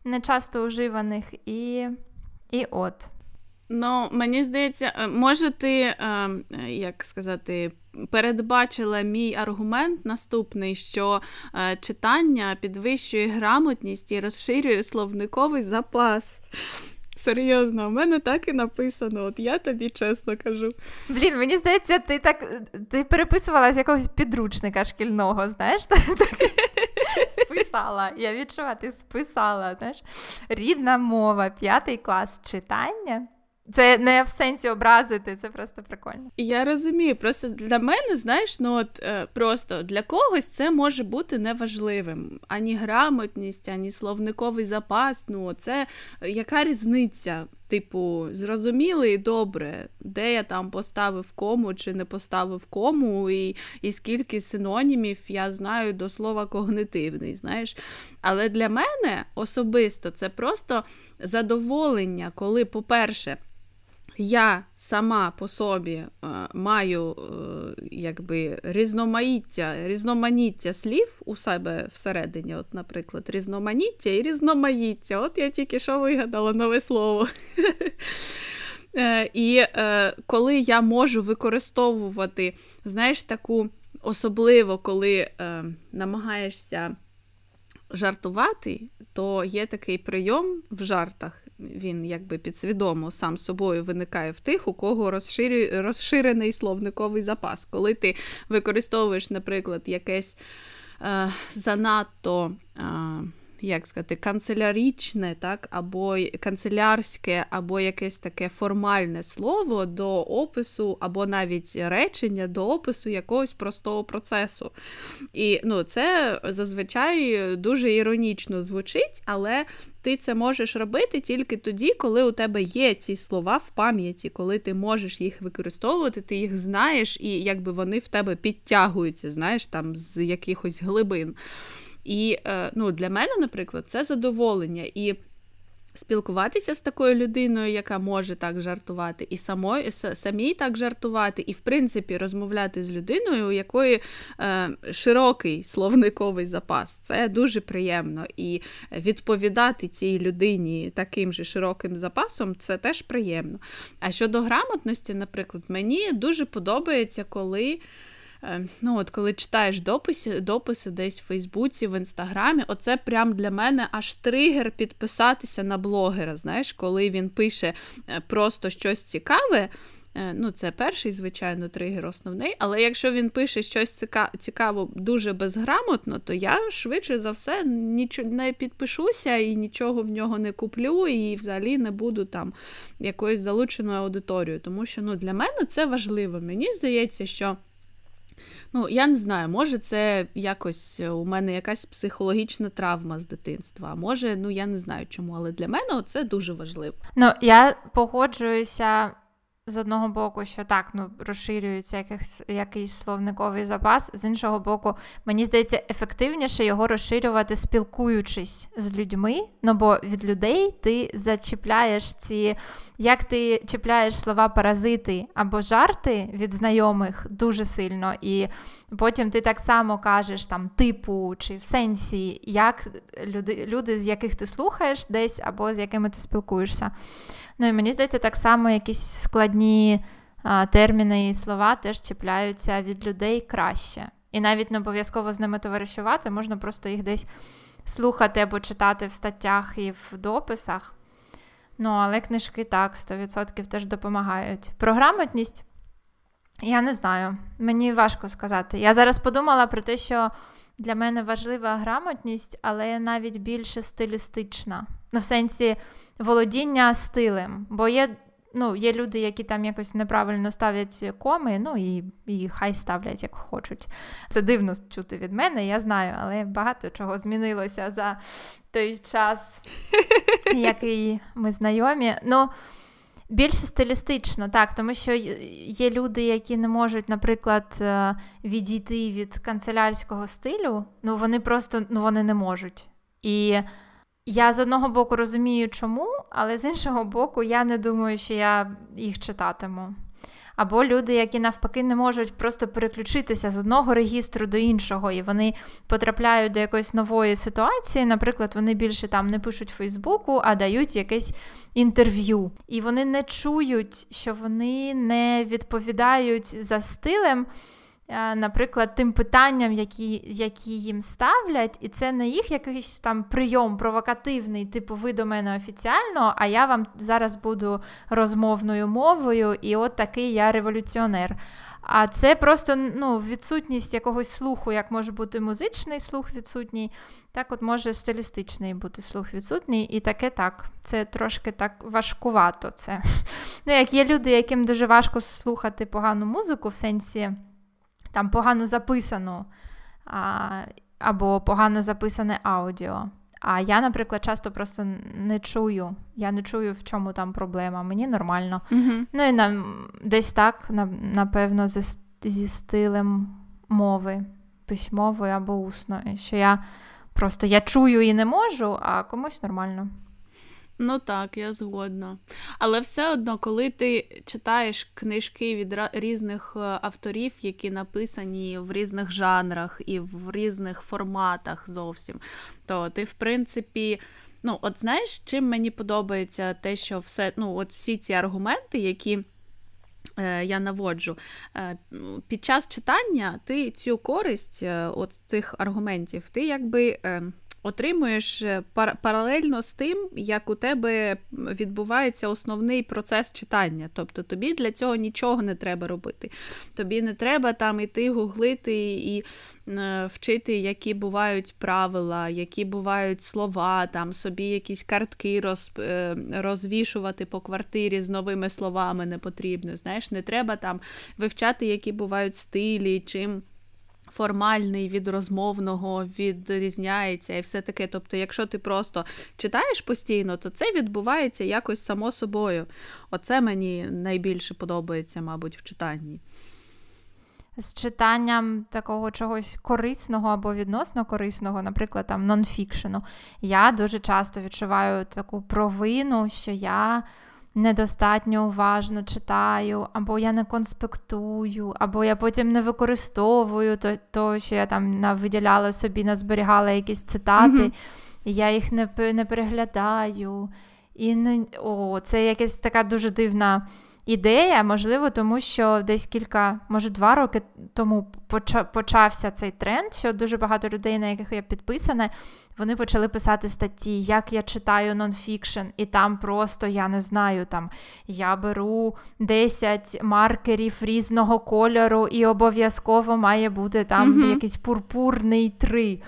не часто уживаних, і, і от. Ну, мені здається, е, може ти, е, як сказати, передбачила мій аргумент наступний, що е, читання підвищує грамотність і розширює словниковий запас. Серйозно, у мене так і написано, от я тобі чесно кажу. Блін, мені здається, ти так ти переписувала з якогось підручника шкільного, знаєш? Списала. Я відчуваю, ти списала. знаєш? Рідна мова, п'ятий клас читання. Це не в сенсі образити, це просто прикольно. Я розумію. Просто для мене, знаєш, ну от е, просто для когось це може бути неважливим. Ані грамотність, ані словниковий запас. Ну, це яка різниця? Типу, зрозуміли і добре, де я там поставив кому чи не поставив кому, і і скільки синонімів я знаю до слова когнитивний. знаєш. Але для мене особисто це просто задоволення, коли, по-перше, я сама по собі е, маю е, якби різноманіття різноманіття слів у себе всередині, от, наприклад, різноманіття і різноманіття. От я тільки що вигадала нове слово. Е, і коли я можу використовувати, знаєш, таку особливо, коли намагаєшся жартувати, то є такий прийом в жартах. Він якби підсвідомо сам собою виникає в тих, у кого розширений словниковий запас. Коли ти використовуєш, наприклад, якесь е, занадто. Е, як сказати, канцелярічне, так, або канцелярське, або якесь таке формальне слово до опису, або навіть речення до опису якогось простого процесу. І ну, це зазвичай дуже іронічно звучить, але. Ти це можеш робити тільки тоді, коли у тебе є ці слова в пам'яті, коли ти можеш їх використовувати, ти їх знаєш, і якби вони в тебе підтягуються, знаєш, там з якихось глибин. І е, ну, для мене, наприклад, це задоволення. І спілкуватися з такою людиною, яка може так жартувати, і самої, самій так жартувати, і, в принципі, розмовляти з людиною, у якої е, широкий словниковий запас. Це дуже приємно. І відповідати цій людині таким же широким запасом це теж приємно. А щодо грамотності, наприклад, мені дуже подобається, коли. Е, ну, от Коли читаєш дописи дописи десь в Фейсбуці, в Інстаграмі, оце прям для мене аж тригер підписатися на блогера. Знаєш, коли він пише е, просто щось цікаве. Е, ну, це перший, звичайно, тригер основний. Але якщо він пише щось цікаво дуже безграмотно, то я швидше за все не підпишуся і нічого в нього не куплю, і взагалі не буду там якоюсь залученою аудиторією. Тому що ну, для мене це важливо. Мені здається, що. Ну, я не знаю, може, це якось е, у мене якась психологічна травма з дитинства. Може, ну я не знаю чому, але для мене це дуже важливо. Ну, я погоджуюся з одного боку, що так, ну розширюється якийсь, якийсь словниковий запас, з іншого боку, мені здається, ефективніше його розширювати, спілкуючись з людьми. Ну бо від людей ти зачіпляєш ці, як ти чіпляєш слова паразити або жарти від знайомих дуже сильно, і потім ти так само кажеш там типу чи в сенсі, як люди, люди з яких ти слухаєш десь або з якими ти спілкуєшся. Ну і мені здається, так само якісь складні а, терміни і слова теж чіпляються від людей краще. І навіть не обов'язково з ними товаришувати, можна просто їх десь слухати або читати в статтях і в дописах. Ну, але книжки так, 100% теж допомагають. Про грамотність я не знаю, мені важко сказати. Я зараз подумала про те, що для мене важлива грамотність, але навіть більше стилістична. Ну, в сенсі володіння стилем. Бо є ну, є люди, які там якось неправильно ставлять коми, ну і і хай ставлять, як хочуть. Це дивно чути від мене, я знаю, але багато чого змінилося за той час, який ми знайомі. Ну, Більше стилістично, так, тому що є люди, які не можуть, наприклад, е, відійти від канцелярського стилю, ну вони просто ну, вони не можуть. І я з одного боку розумію, чому, але з іншого боку, я не думаю, що я їх читатиму. Або люди, які навпаки не можуть просто переключитися з одного регістру до іншого, і вони потрапляють до якоїсь нової ситуації. Наприклад, вони більше там не пишуть Фейсбуку, а дають якесь інтерв'ю. І вони не чують, що вони не відповідають за стилем. Е, наприклад, тим питанням, які які їм ставлять, і це не їх якийсь там прийом провокативний, типу ви до мене офіціально, а я вам зараз буду розмовною мовою, і от такий я революціонер. А це просто ну, відсутність якогось слуху, як може бути музичний слух відсутній, так от може стилістичний бути слух відсутній, і таке так. Це трошки так важкувато. це. Ну, Як є люди, яким дуже важко слухати погану музику в сенсі там погано записано а, або погано записане аудіо. А я, наприклад, часто просто не чую. Я не чую, в чому там проблема. Мені нормально. Uh-huh. Ну і на, десь так, напевно, зі, зі стилем мови, письмової або усної. Що я просто я чую і не можу, а комусь нормально. Ну так, я згодна. Але все одно, коли ти читаєш книжки від різних е, авторів, які написані в різних жанрах і в різних форматах зовсім, то ти, в принципі, ну, от знаєш, чим мені подобається те, що все, ну, от всі ці аргументи, які. Е, я наводжу. Е, під час читання ти цю користь от цих аргументів, ти якби отримуєш е, пар- паралельно з тим, як у тебе відбувається основний процес читання. Тобто тобі для цього нічого не треба робити. Тобі не треба там іти гуглити і е, вчити, які бувають правила, які бувають слова, там собі якісь картки роз, е, розвішувати по квартирі з новими словами не потрібно. Знаєш, не треба там вивчати, які бувають стилі, чим формальний від розмовного відрізняється і все таке. Тобто, якщо ти просто читаєш постійно, то це відбувається якось само собою. Оце мені найбільше подобається, мабуть, в читанні. З читанням такого чогось корисного або відносно корисного, наприклад, там нонфікшену, я дуже часто відчуваю таку провину, що я недостатньо уважно читаю, або я не конспектую, або я потім не використовую то, то що я там виділяла собі, назберігала якісь цитати, mm-hmm. і я їх не не переглядаю. І не, о, це якась така дуже дивна ідея, можливо, тому що десь кілька, може, два роки тому почався цей тренд, що дуже багато людей, на яких я підписана, вони почали писати статті, як я читаю нонфікшн, і там просто я не знаю, там я беру 10 маркерів різного кольору, і обов'язково має бути там mm-hmm. якийсь пурпурний три.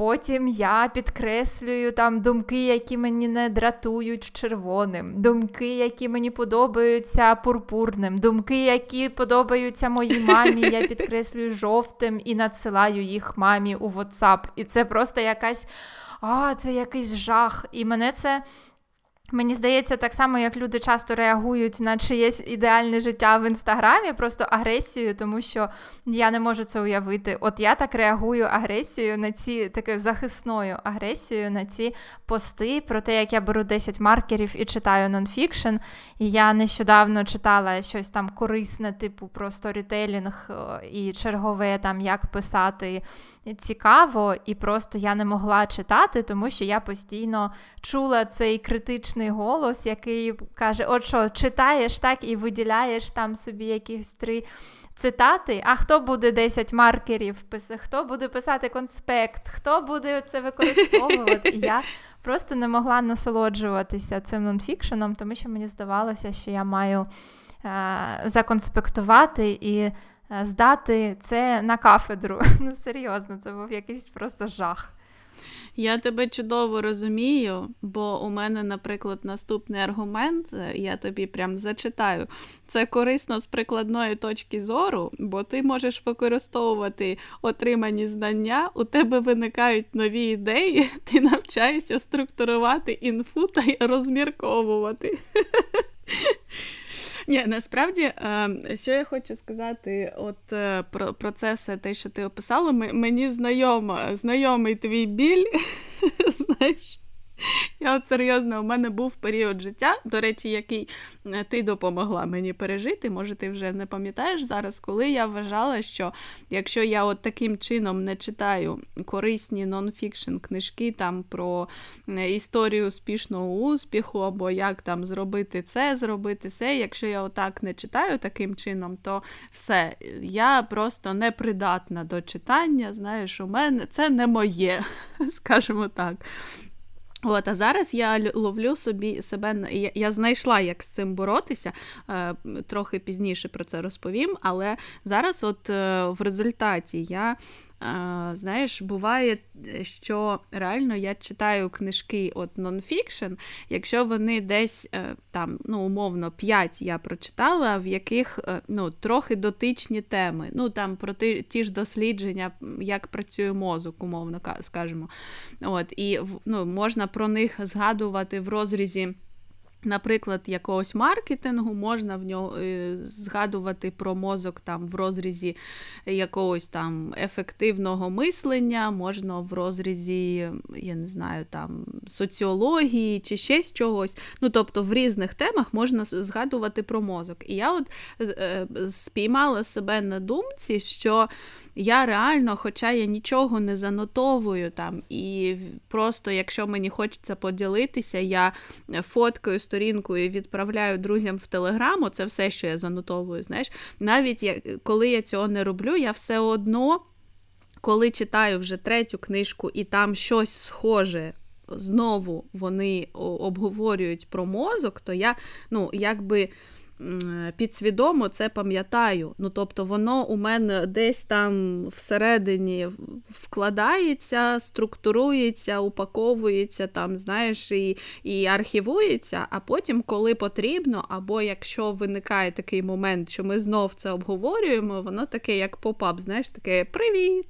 Потім я підкреслюю там думки, які мені не дратують червоним, думки, які мені подобаються пурпурним, думки, які подобаються моїй мамі, я підкреслюю жовтим і надсилаю їх мамі у WhatsApp. І це просто якась а, це якийсь жах. І мене це Мені здається, так само, як люди часто реагують на чиєсь ідеальне життя в інстаграмі, просто агресією, тому що я не можу це уявити. От я так реагую агресією на ці такою захисною агресією на ці пости про те, як я беру 10 маркерів і читаю нонфікшн. І я нещодавно читала щось там корисне, типу про сторітелінг і чергове там як писати цікаво, і просто я не могла читати, тому що я постійно чула цей критичний голос, який каже: От що, читаєш так і виділяєш там собі якісь три. Цитати, а хто буде 10 маркерів, хто буде писати конспект, хто буде це використовувати? І я просто не могла насолоджуватися цим нонфікшеном, тому що мені здавалося, що я маю е- законспектувати і здати це на кафедру. Ну, серйозно, це був якийсь просто жах. Я тебе чудово розумію, бо у мене, наприклад, наступний аргумент, е, я тобі прям зачитаю. Це корисно з прикладної точки зору, бо ти можеш використовувати отримані знання, у тебе виникають нові ідеї, ти навчаєшся структурувати інфу та розмірковувати. Ні, насправді, е, що я хочу сказати, от е, про, про це все те, що ти описала, мені знайомо, знайомий твій біль. Знаєш, я от серйозно, у мене був період життя, до речі, який е, ти допомогла мені пережити. Може, ти вже не пам'ятаєш зараз, коли я вважала, що якщо я от таким чином не читаю корисні нонфікшн книжки там про е, історію успішного успіху, або як там зробити це, зробити це, якщо я отак не читаю таким чином, то все, я просто непридатна до читання. Знаєш, у мене це не моє, скажімо так. От, А зараз я ловлю собі себе, я, я знайшла, як з цим боротися, е, трохи пізніше про це розповім, але зараз, от е, в результаті, я Знаєш, буває, що реально я читаю книжки от нонфікшн, якщо вони десь е, там, ну, умовно, 5 я прочитала, в яких е, ну, трохи дотичні теми. Ну, там про ті, ті ж дослідження, як працює мозок, умовно скажемо. От, І ну, можна про них згадувати в розрізі. Наприклад, якогось маркетингу можна в нього е, згадувати про мозок там в розрізі якогось там ефективного мислення, можна в розрізі, я не знаю, там соціології чи ще з чогось. Ну, тобто в різних темах можна згадувати про мозок. І я от е, спіймала себе на думці, що я реально, хоча я нічого не занотовую там, і просто, якщо мені хочеться поділитися, я фоткаю сторінку і відправляю друзям в телеграму, це все, що я занотовую. Знаєш, навіть я, коли я цього не роблю, я все одно коли читаю вже третю книжку і там щось схоже. Знову вони обговорюють про мозок, то я ну, якби підсвідомо це пам'ятаю. Ну, тобто, воно у мене десь там всередині вкладається, структурується, упаковується, там, знаєш, і, і архівується, а потім, коли потрібно, або якщо виникає такий момент, що ми знов це обговорюємо, воно таке, як pop-up, знаєш, таке привіт!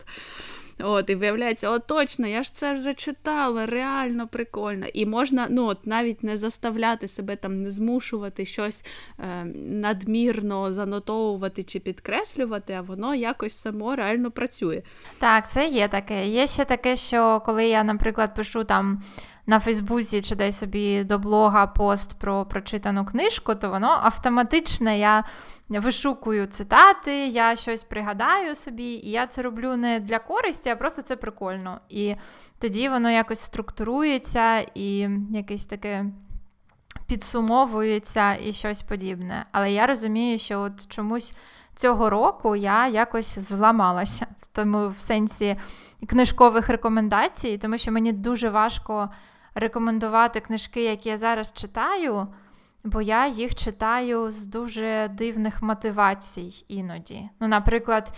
От, І виявляється, о, точно, я ж це вже читала, реально прикольно. І можна ну, от, навіть не заставляти себе там, не змушувати щось е, надмірно занотовувати чи підкреслювати, а воно якось само реально працює. Так, це є таке. Є ще таке, що коли я, наприклад, пишу там. На Фейсбуці чи десь собі до блога пост про прочитану книжку, то воно автоматично я вишукую цитати, я щось пригадаю собі, і я це роблю не для користі, а просто це прикольно. І тоді воно якось структурується і якесь таке. Підсумовується і щось подібне. Але я розумію, що от чомусь цього року я якось зламалася в тому в сенсі книжкових рекомендацій, тому що мені дуже важко рекомендувати книжки, які я зараз читаю бо я їх читаю з дуже дивних мотивацій іноді. Ну, наприклад,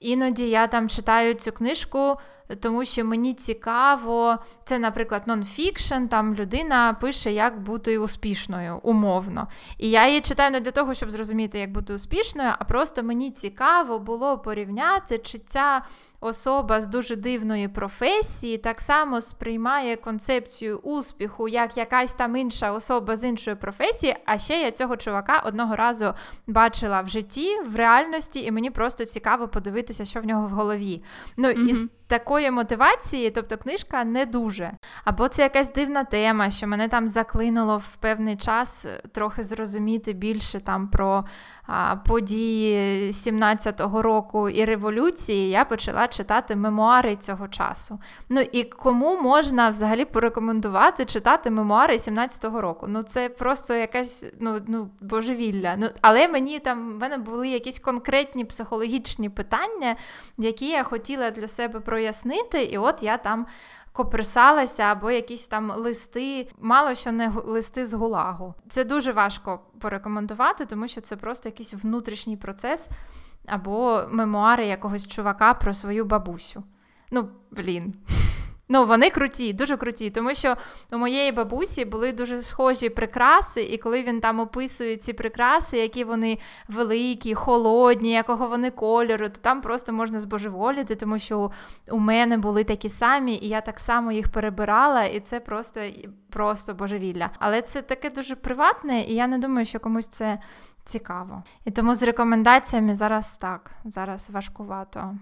іноді я там читаю цю книжку тому що мені цікаво, це, наприклад, нонфікшн, там людина пише, як бути успішною, умовно. І я її читаю не для того, щоб зрозуміти, як бути успішною, а просто мені цікаво було порівняти, чи ця особа з дуже дивної професії так само сприймає концепцію успіху, як якась там інша особа з іншої професії. А ще я цього чувака одного разу бачила в житті, в реальності, і мені просто цікаво подивитися, що в нього в голові. Ну, mm-hmm. і такої мотивації, тобто книжка не дуже. Або це якась дивна тема, що мене там заклинуло в певний час е, трохи зрозуміти більше там про а, події 17-го року і революції. Я почала читати мемуари цього часу. Ну і кому можна взагалі порекомендувати читати мемуари 17-го року? Ну це просто якась ну, ну божевілля. Ну, Але мені там в мене були якісь конкретні психологічні питання, які я хотіла для себе прояснити, і от я там коперсалася, або якісь там листи, мало що не листи з гулагу. Це дуже важко порекомендувати, тому що це просто якийсь внутрішній процес або мемуари якогось чувака про свою бабусю. Ну, блін. Ну, вони круті, дуже круті, тому що у моєї бабусі були дуже схожі прикраси, і коли він там описує ці прикраси, які вони великі, холодні, якого вони кольору, то там просто можна збожеволіти, тому що у мене були такі самі, і я так само їх перебирала, і це просто просто божевілля. Але це таке дуже приватне, і я не думаю, що комусь це цікаво. І тому з рекомендаціями зараз так, зараз важкувато.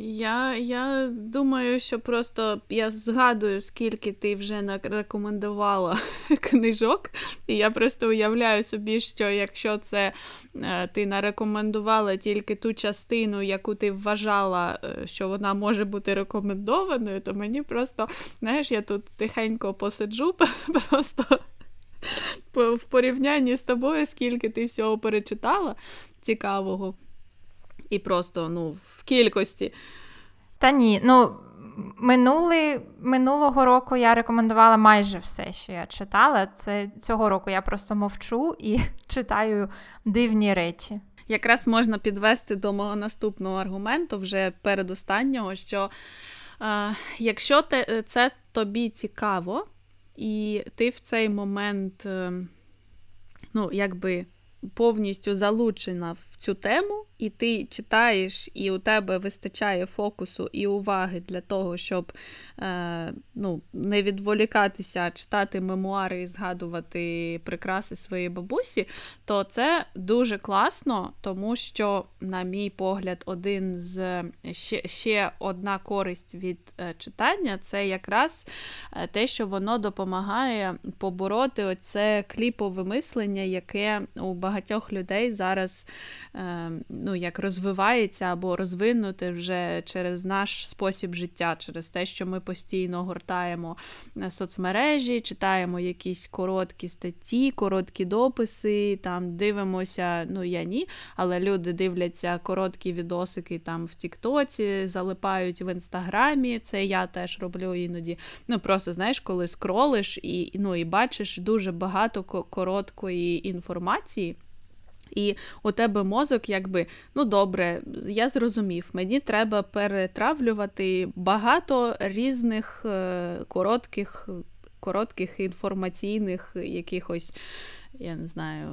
Я я думаю, що просто я згадую, скільки ти вже рекомендувала книжок, і я просто уявляю собі, що якщо це е, ти нарекомендувала тільки ту частину, яку ти вважала, е, що вона може бути рекомендованою, то мені просто, знаєш, я тут тихенько посиджу, просто в порівнянні з тобою, скільки ти всього перечитала цікавого і просто ну, в кількості. Та ні, ну. Минули, Минулого року я рекомендувала майже все, що я читала. Це Цього року я просто мовчу і читаю дивні речі. Якраз можна підвести до мого наступного аргументу, вже передостаннього, що е, якщо те, це тобі цікаво, і ти в цей момент, е, ну, якби повністю залучена в цю тему, і ти читаєш, і у тебе вистачає фокусу і уваги для того, щоб е, ну, не відволікатися, читати мемуари і згадувати прикраси своєї бабусі, то це дуже класно, тому що, на мій погляд, один з ще, ще одна користь від е, читання це якраз е, те, що воно допомагає побороти оце кліпове мислення, яке у багатьох людей зараз. Е, ну, як розвивається або розвинути вже через наш спосіб життя, через те, що ми постійно гортаємо соцмережі, читаємо якісь короткі статті, короткі дописи, там дивимося, ну я ні, але люди дивляться короткі відосики там в Тіктоці, залипають в інстаграмі. Це я теж роблю іноді. Ну просто знаєш, коли скролиш і ну, і бачиш дуже багато короткої інформації. І у тебе мозок, якби, ну добре, я зрозумів, мені треба перетравлювати багато різних е, коротких коротких інформаційних якихось, я не знаю,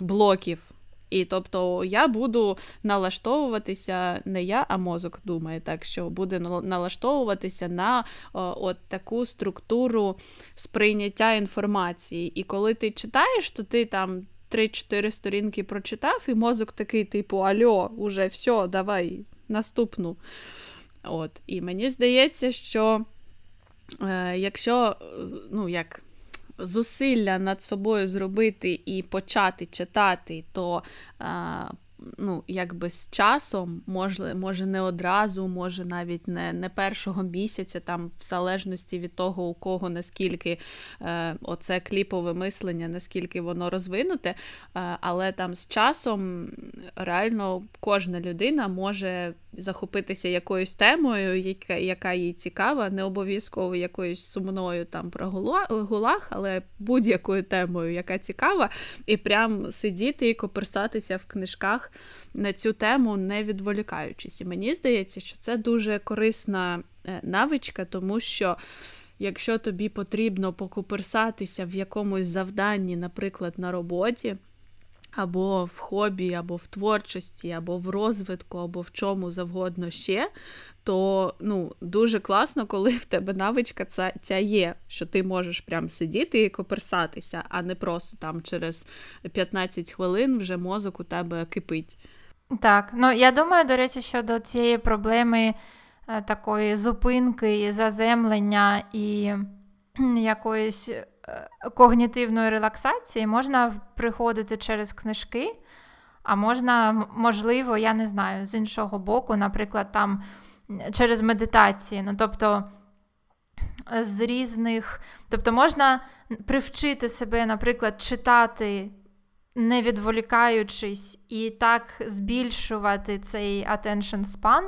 блоків. І тобто я буду налаштовуватися, не я, а мозок думає, так що буде налаштовуватися на о, от таку структуру сприйняття інформації. І коли ти читаєш, то ти там 3-4 сторінки прочитав, і мозок такий, типу, Альо, уже все, давай наступну. От. І мені здається, що е, якщо ну, як, зусилля над собою зробити і почати читати, то е, ну, якби з часом, може, може не одразу, може навіть не не першого місяця, там, в залежності від того, у кого наскільки е, оце кліпове мислення, наскільки воно розвинуте, е, але там з часом реально кожна людина може захопитися якоюсь темою, яка яка їй цікава, не обов'язково якоюсь сумною там про гулах, але будь-якою темою, яка цікава, і прям сидіти і коперсатися в книжках на цю тему, не відволікаючись. І мені здається, що це дуже корисна е, навичка, тому що. Якщо тобі потрібно покуперсатися в якомусь завданні, наприклад, на роботі, або в хобі, або в творчості, або в розвитку, або в чому завгодно ще, то ну, дуже класно, коли в тебе навичка ця, ця є, що ти можеш прям сидіти і коперсатися, а не просто там через 15 хвилин вже мозок у тебе кипить. Так, ну я думаю, до речі, щодо цієї проблеми е, такої зупинки, заземлення і якоїсь е, когнітивної релаксації можна приходити через книжки, а можна, можливо, я не знаю, з іншого боку, наприклад, там через медитації. Ну, тобто, з різних, тобто можна привчити себе, наприклад, читати. Не відволікаючись і так збільшувати цей attention span,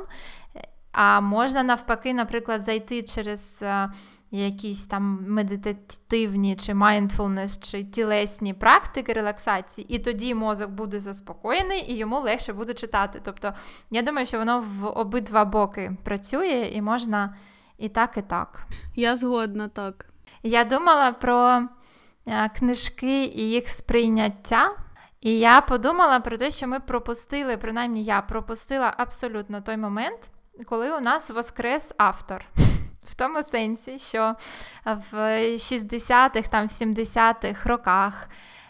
а можна навпаки, наприклад, зайти через е, якісь там медитативні чи mindfulness, чи тілесні практики релаксації, і тоді мозок буде заспокоєний і йому легше буде читати. Тобто, я думаю, що воно в обидва боки працює і можна і так, і так. Я згодна так. Я думала про е, книжки і їх сприйняття. І я подумала про те, що ми пропустили, принаймні я пропустила абсолютно той момент, коли у нас воскрес автор. В тому сенсі, що в 60-х, там, в 70-х роках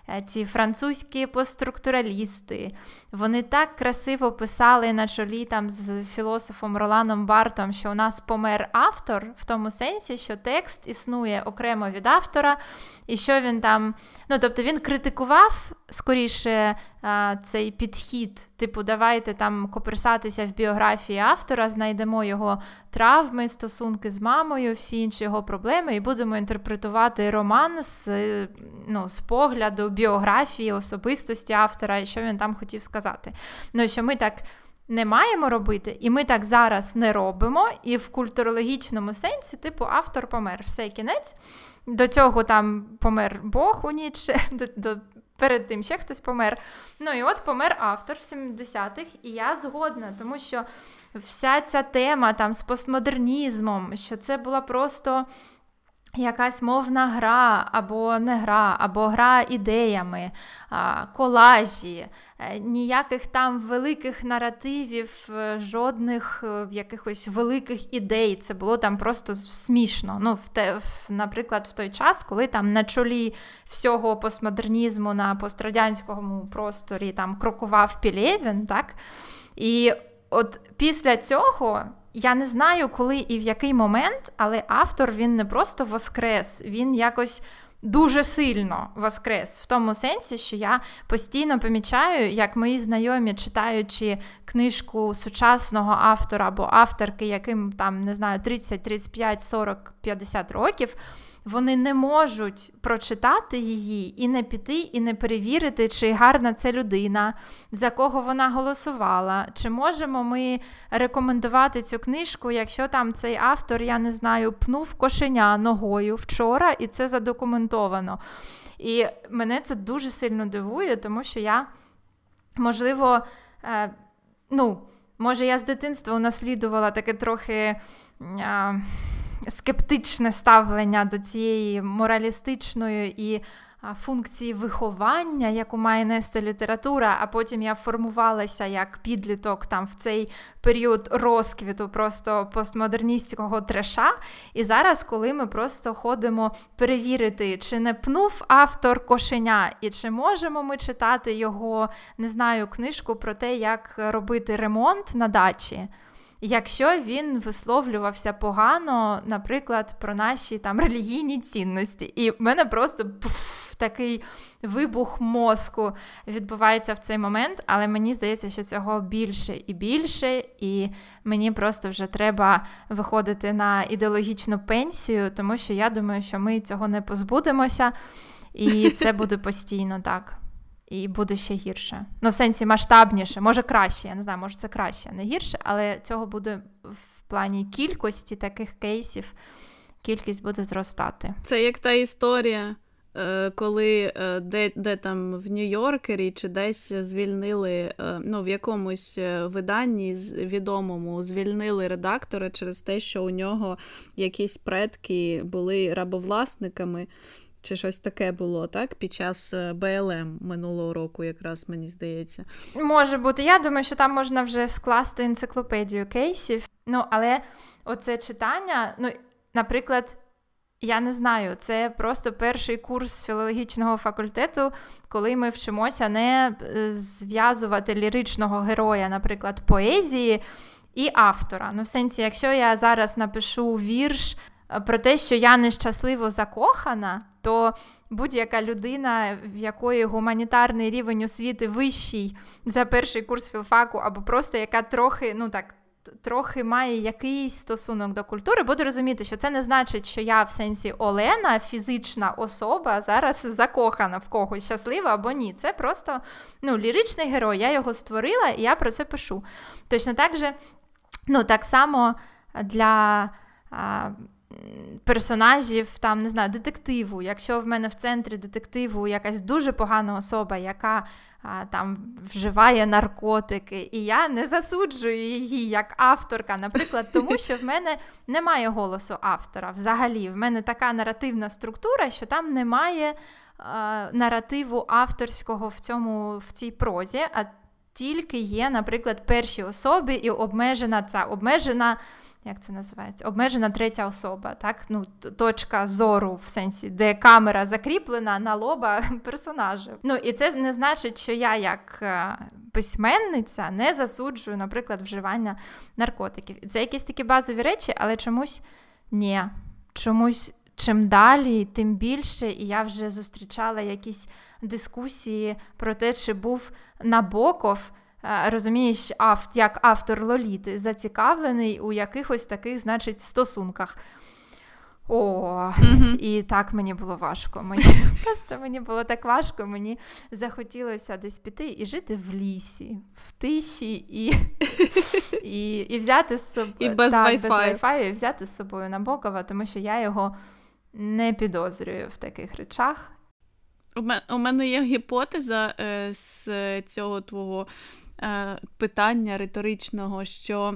Е, ці французькі постструктуралісти. Вони так красиво писали на чолі там з філософом Роланом Бартом, що у нас помер автор, в тому сенсі, що текст існує окремо від автора, і що він там. Ну, тобто він критикував скоріше цей підхід, типу, давайте там коперсатися в біографії автора, знайдемо його травми, стосунки з мамою, всі інші його проблеми, і будемо інтерпретувати роман з ну, з погляду біографії, особистості автора, і що він там хотів сказати. Ну, що ми так. Не маємо робити, і ми так зараз не робимо. І в культурологічному сенсі, типу, автор помер. Все кінець. До цього там помер Бог у ніч, до, до перед тим ще хтось помер. Ну і от помер автор в 70-х, і я згодна, тому що вся ця тема там з постмодернізмом, що це була просто Якась мовна гра, або не гра, або гра ідеями, колажі, е, ніяких там великих наративів, е, жодних е, якихось великих ідей. Це було там просто смішно. Ну, в те, Наприклад, в той час, коли там на чолі всього постмодернізму на пострадянському просторі там крокував Пілєвін, так? І от після цього. Я не знаю, коли і в який момент, але автор він не просто воскрес, він якось дуже сильно воскрес в тому сенсі, що я постійно помічаю, як мої знайомі, читаючи книжку сучасного автора або авторки, яким там не знаю 30, 35, 40, 50 років вони не можуть прочитати її і не піти, і не перевірити, чи гарна це людина, за кого вона голосувала. Чи можемо ми рекомендувати цю книжку, якщо там цей автор, я не знаю, пнув кошеня ногою вчора, і це задокументовано. І мене це дуже сильно дивує, тому що я, можливо, е, ну, може, я з дитинства унаслідувала таке трохи. Е, скептичне ставлення до цієї моралістичної і функції виховання, яку має нести література, а потім я формувалася як підліток там в цей період розквіту просто постмодерністського треша. І зараз, коли ми просто ходимо перевірити, чи не пнув автор кошеня, і чи можемо ми читати його, не знаю, книжку про те, як робити ремонт на дачі якщо він висловлювався погано, наприклад, про наші там релігійні цінності. І в мене просто пф, такий вибух мозку відбувається в цей момент, але мені здається, що цього більше і більше, і мені просто вже треба виходити на ідеологічну пенсію, тому що я думаю, що ми цього не позбудемося, і це буде постійно так і буде ще гірше. Ну, в сенсі масштабніше, може краще, я не знаю, може це краще, не гірше, але цього буде в плані кількості таких кейсів, кількість буде зростати. Це як та історія. Е, коли е, де де там в Нью-Йоркері чи десь звільнили, е, ну в якомусь виданні відомому звільнили редактора через те, що у нього якісь предки були рабовласниками, чи щось таке було, так? Під час е, БЛМ минулого року, якраз мені здається. Може бути. Я думаю, що там можна вже скласти енциклопедію кейсів. Ну, але оце читання, ну, наприклад, я не знаю, це просто перший курс філологічного факультету, коли ми вчимося не е, зв'язувати ліричного героя, наприклад, поезії і автора. Ну, в сенсі, якщо я зараз напишу вірш Е, про те, що я нещасливо закохана, то будь-яка людина, в якої гуманітарний рівень освіти вищий за перший курс філфаку, або просто яка трохи, ну так. Трохи має якийсь стосунок до культури, буде розуміти, що це не значить, що я в сенсі Олена, фізична особа, зараз закохана в когось щаслива або ні. Це просто ну, ліричний герой, я його створила і я про це пишу. Точно так же, ну, так само для. А, персонажів, там, не знаю, детективу. Якщо в мене в центрі детективу якась дуже погана особа, яка а, там вживає наркотики, і я не засуджую її як авторка, наприклад, тому що в мене немає голосу автора. Взагалі, в мене така наративна структура, що там немає а, наративу авторського в цьому в цій прозі. а тільки є, наприклад, перші особи і обмежена ця обмежена як це називається? Обмежена третя особа, так? Ну, точка зору в сенсі, де камера закріплена на лоба персонажів. Ну і це не значить, що я як е, письменниця не засуджую, наприклад, вживання наркотиків. Це якісь такі базові речі, але чомусь ні. Чомусь чим далі, тим більше, і я вже зустрічала якісь дискусії про те, чи був Набоков розумієш, авт, як автор Лоліти зацікавлений у якихось таких, значить, стосунках. О, mm-hmm. і так мені було важко. Мені Просто мені було так важко, мені захотілося десь піти і жити в лісі, в тиші, і і, і взяти з собою і без так, без Wi-Fi, і взяти з собою Набокова, тому що я його не підозрюю в таких речах. У мене є гіпотеза е, з цього твого питання риторичного, що.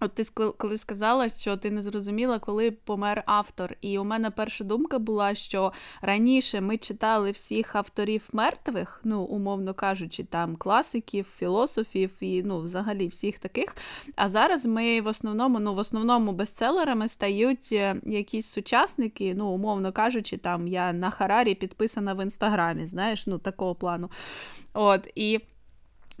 От ти коли сказала, що ти не зрозуміла, коли помер автор. І у мене перша думка була, що раніше ми читали всіх авторів мертвих, ну, умовно кажучи, там класиків, філософів і ну, взагалі всіх таких. А зараз ми в основному, ну, в основному бестселерами стають е, якісь сучасники, ну, умовно кажучи, там я на Харарі підписана в інстаграмі, знаєш, ну, такого плану. От, і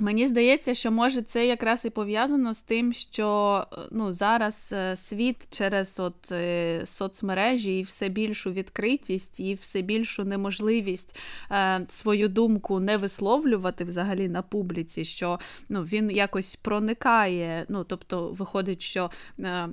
Мені здається, що може це якраз і пов'язано з тим, що ну, зараз е, світ через от е, соцмережі і все більшу відкритість, і все більшу неможливість е, свою думку не висловлювати взагалі на публіці, що ну, він якось проникає. Ну, тобто, виходить, що. Е,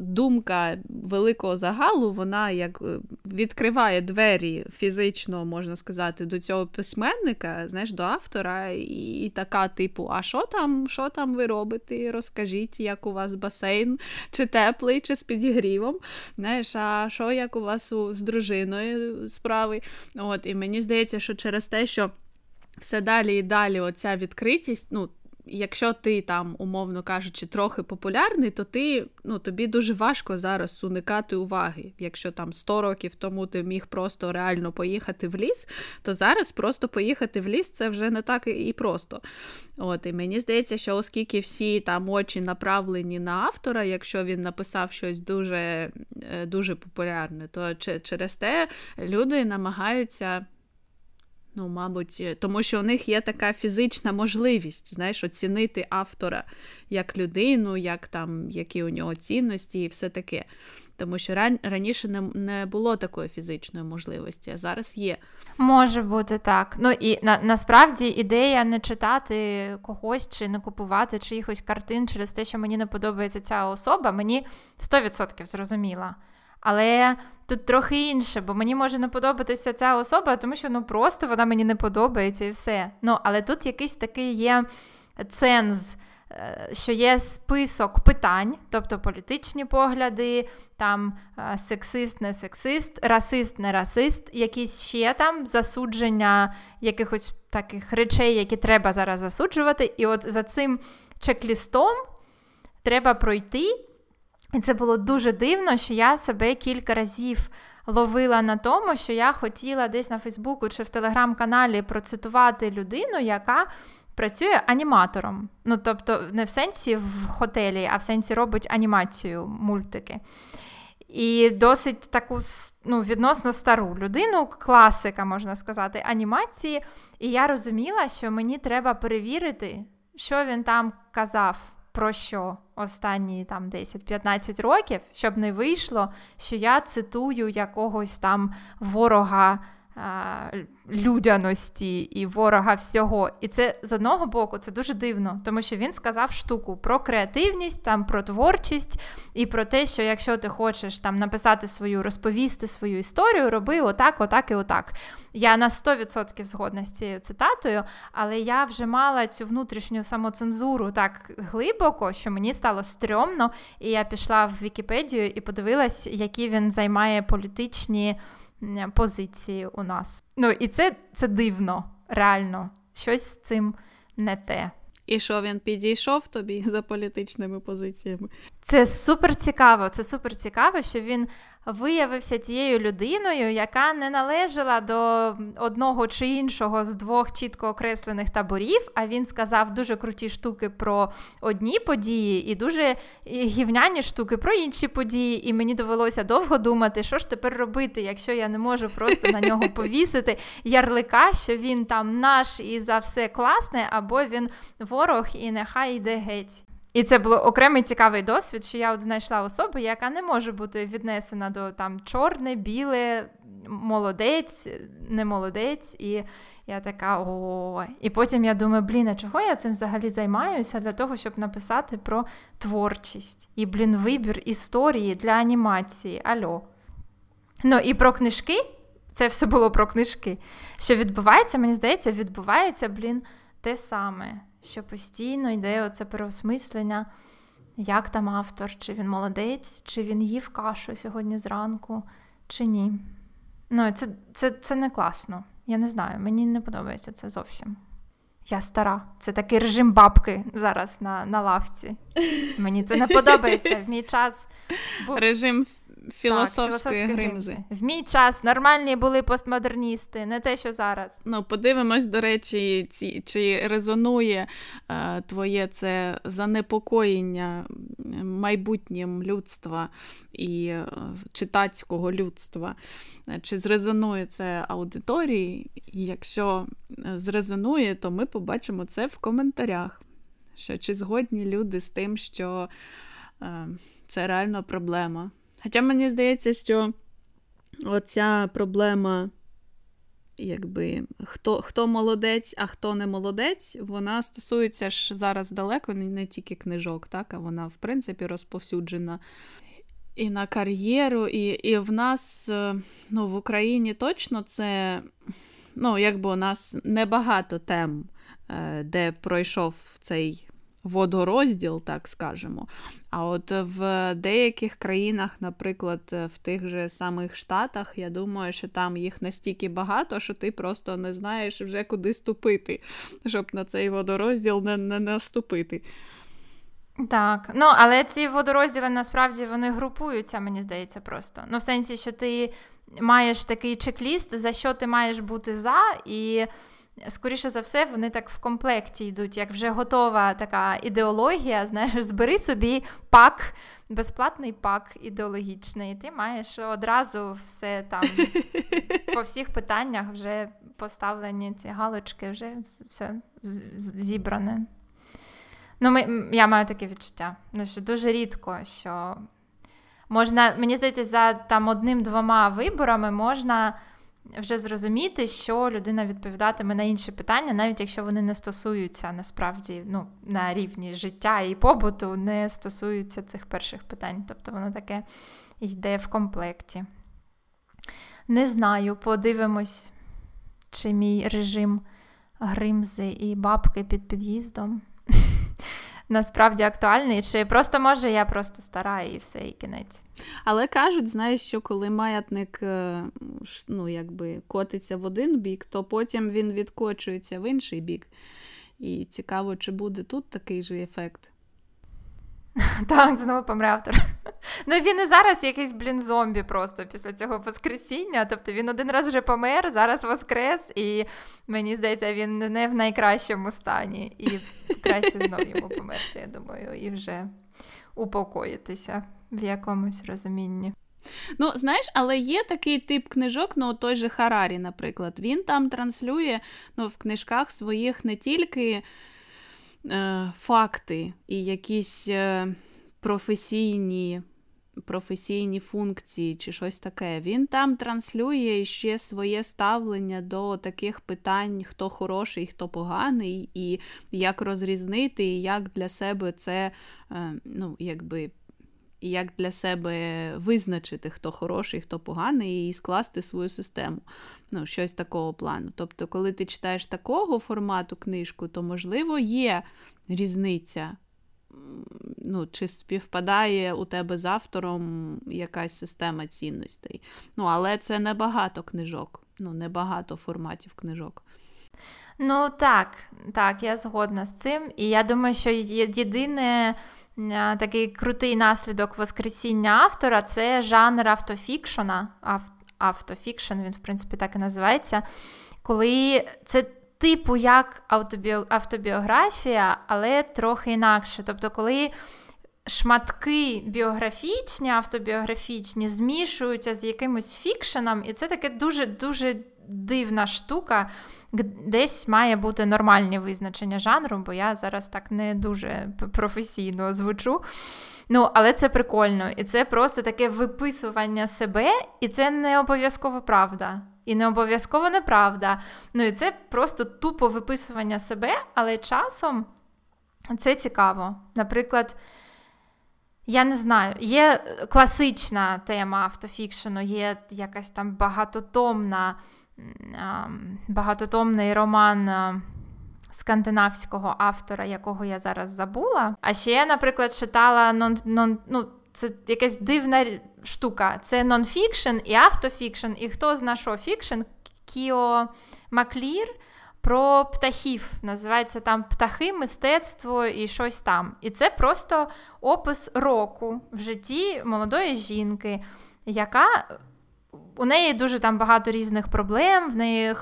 думка великого загалу, вона як е, відкриває двері фізично, можна сказати, до цього письменника, знаєш, до автора, і така, типу, а що там, що там ви робите? Розкажіть, як у вас басейн, чи теплий, чи з підігрівом. Знаєш, а що як у вас з дружиною справи? От, І мені здається, що через те, що. Все далі і далі оця відкритість, ну, якщо ти там, умовно кажучи, трохи популярний, то ти ну, тобі дуже важко зараз уникати уваги. Якщо там 100 років тому ти міг просто реально поїхати в ліс, то зараз просто поїхати в ліс це вже не так і просто. От, І мені здається, що оскільки всі там очі направлені на автора, якщо він написав щось дуже, е, дуже популярне, то через те люди намагаються. Ну, мабуть, е, тому що у них є така фізична можливість, знаєш, оцінити автора як людину, як там, які у нього цінності і все таке. Тому що ран... раніше не не було такої фізичної можливості, а зараз є. Може бути так. Ну і на, насправді ідея не читати когось чи не купувати чиїхось картин через те, що мені не подобається ця особа, мені 100% зрозуміла. Але тут трохи інше, бо мені може не подобатися ця особа, тому що ну просто вона мені не подобається і все. Ну, Але тут якийсь такий є ценз. Е, що є список питань, тобто політичні погляди, там е, сексист, не сексист, расист, не расист, якісь ще там засудження якихось таких речей, які треба зараз засуджувати. І от за цим чек-лістом треба пройти і це було дуже дивно, що я себе кілька разів ловила на тому, що я хотіла десь на Фейсбуку чи в телеграм-каналі процитувати людину, яка працює аніматором. Ну, тобто, не в сенсі в хотелі, а в сенсі робить анімацію, мультики. І досить таку ну, відносно стару людину, класика, можна сказати, анімації. І я розуміла, що мені треба перевірити, що він там казав про що останні там 10-15 років, щоб не вийшло, що я цитую якогось там ворога людяності і ворога всього. І це з одного боку це дуже дивно, тому що він сказав штуку про креативність, там про творчість і про те, що якщо ти хочеш там написати свою, розповісти свою історію, роби отак, отак і отак. Я на 100% згодна з цією цитатою, але я вже мала цю внутрішню самоцензуру так глибоко, що мені стало стрьомно, і я пішла в Вікіпедію і подивилась, які він займає політичні позиції у нас. Ну і це, це дивно, реально. Щось з цим не те. І що він підійшов тобі за політичними позиціями? Це супер цікаво. Це супер цікаво, що він виявився тією людиною, яка не належала до одного чи іншого з двох чітко окреслених таборів. А він сказав дуже круті штуки про одні події і дуже гівняні штуки про інші події. І мені довелося довго думати, що ж тепер робити, якщо я не можу просто на нього повісити ярлика, що він там наш і за все класне, або він ворог і нехай йде геть. І це було окремий цікавий досвід, що я от знайшла особу, яка не може бути віднесена до там чорне, біле, молодець, не молодець. І я така о. І потім я думаю, блін, а чого я цим взагалі займаюся для того, щоб написати про творчість і, блін, вибір історії для анімації. Альо. Ну і про книжки. Це все було про книжки. Що відбувається, мені здається, відбувається, блін, те саме що постійно йде оце переосмислення, як там автор, чи він молодець, чи він їв кашу сьогодні зранку, чи ні. Ну, Це це, це не класно. Я не знаю, мені не подобається це зовсім. Я стара. Це такий режим бабки зараз на на лавці. Мені це не подобається. В мій час був... режим філософської так, гримзи. В мій час нормальні були постмодерністи, не те, що зараз. Ну, подивимось, до речі, ці, чи резонує е, твоє це занепокоєння майбутнім людства і е, читацького людства. Чи зрезонує це аудиторії? І якщо зрезонує, то ми побачимо це в коментарях. Що Чи згодні люди з тим, що е, це реально проблема? Хоча мені здається, що оця проблема, якби хто хто молодець, а хто не молодець, вона стосується ж зараз далеко не тільки книжок, так, а вона, в принципі, розповсюджена і на кар'єру, і і в нас е, ну, в Україні точно це, ну, якби у нас небагато тем, е, де пройшов цей водорозділ, так скажемо. А от в деяких країнах, наприклад, в тих же самих Штатах, я думаю, що там їх настільки багато, що ти просто не знаєш вже куди ступити, щоб на цей водорозділ не, не наступити. Так, ну але ці водорозділи насправді вони групуються, мені здається, просто. Ну, в сенсі, що ти маєш такий чек-ліст, за що ти маєш бути за, і скоріше за все, вони так в комплекті йдуть, як вже готова така ідеологія. Знаєш, збери собі пак, безплатний пак ідеологічний. Ти маєш одразу все там по всіх питаннях вже поставлені ці галочки, вже все зібране. Ну, ми, я маю таке відчуття. Ну, що дуже рідко, що можна, мені здається, за там одним-двома виборами можна вже зрозуміти, що людина відповідатиме на інші питання, навіть якщо вони не стосуються насправді ну, на рівні життя і побуту, не стосуються цих перших питань. Тобто воно таке йде в комплекті. Не знаю, подивимось, чи мій режим гримзи і бабки під під'їздом насправді актуальний, чи просто може я просто стара і все, і кінець. Але кажуть, знаєш, що коли маятник е, ну, якби котиться в один бік, то потім він відкочується в інший бік. І цікаво, чи буде тут такий же ефект. Так, знову помре автор. Ну він і зараз якийсь, блін, зомбі просто після цього воскресіння. Тобто він один раз вже помер, зараз воскрес, і мені здається, він не в найкращому стані. І краще знову йому померти, я думаю, і вже упокоїтися в якомусь розумінні. Ну, знаєш, але є такий тип книжок, ну той же Харарі, наприклад. Він там транслює ну, в книжках своїх не тільки е, факти і якісь е, професійні професійні функції чи щось таке. Він там транслює ще своє ставлення до таких питань, хто хороший, хто поганий, і як розрізнити, і як для себе це, е, ну, якби. Як для себе визначити, хто хороший, хто поганий, і скласти свою систему. Ну, Щось такого плану. Тобто, коли ти читаєш такого формату книжку, то, можливо, є різниця ну, чи співпадає у тебе з автором якась система цінностей. Ну, Але це небагато книжок, ну, небагато форматів книжок. Ну, так, так, я згодна з цим. І я думаю, що єдине. Такий крутий наслідок воскресіння автора це жанр автофікшена. Автофікшн, він, в принципі, так і називається. Коли це типу як автобіографія, але трохи інакше. Тобто, коли шматки біографічні, автобіографічні змішуються з якимось фікшеном, і це таке дуже-дуже дивна штука. Десь має бути нормальне визначення жанру, бо я зараз так не дуже професійно звучу. Ну, але це прикольно. І це просто таке виписування себе, і це не обов'язково правда. І не обов'язково неправда. Ну і це просто тупо виписування себе, але часом це цікаво. Наприклад, я не знаю, є класична тема автофікшену, є якась там багатотомна, багатотомний роман. Скандинавського автора, якого я зараз забула. А ще я, наприклад, читала нон, нон, ну, це якась дивна штука. Це нонфікшн і автофікшн, і хто зна що фікшн, Кіо Маклір про птахів. Називається там птахи, мистецтво і щось там. І це просто опис року в житті молодої жінки. яка у неї дуже там багато різних проблем, в неї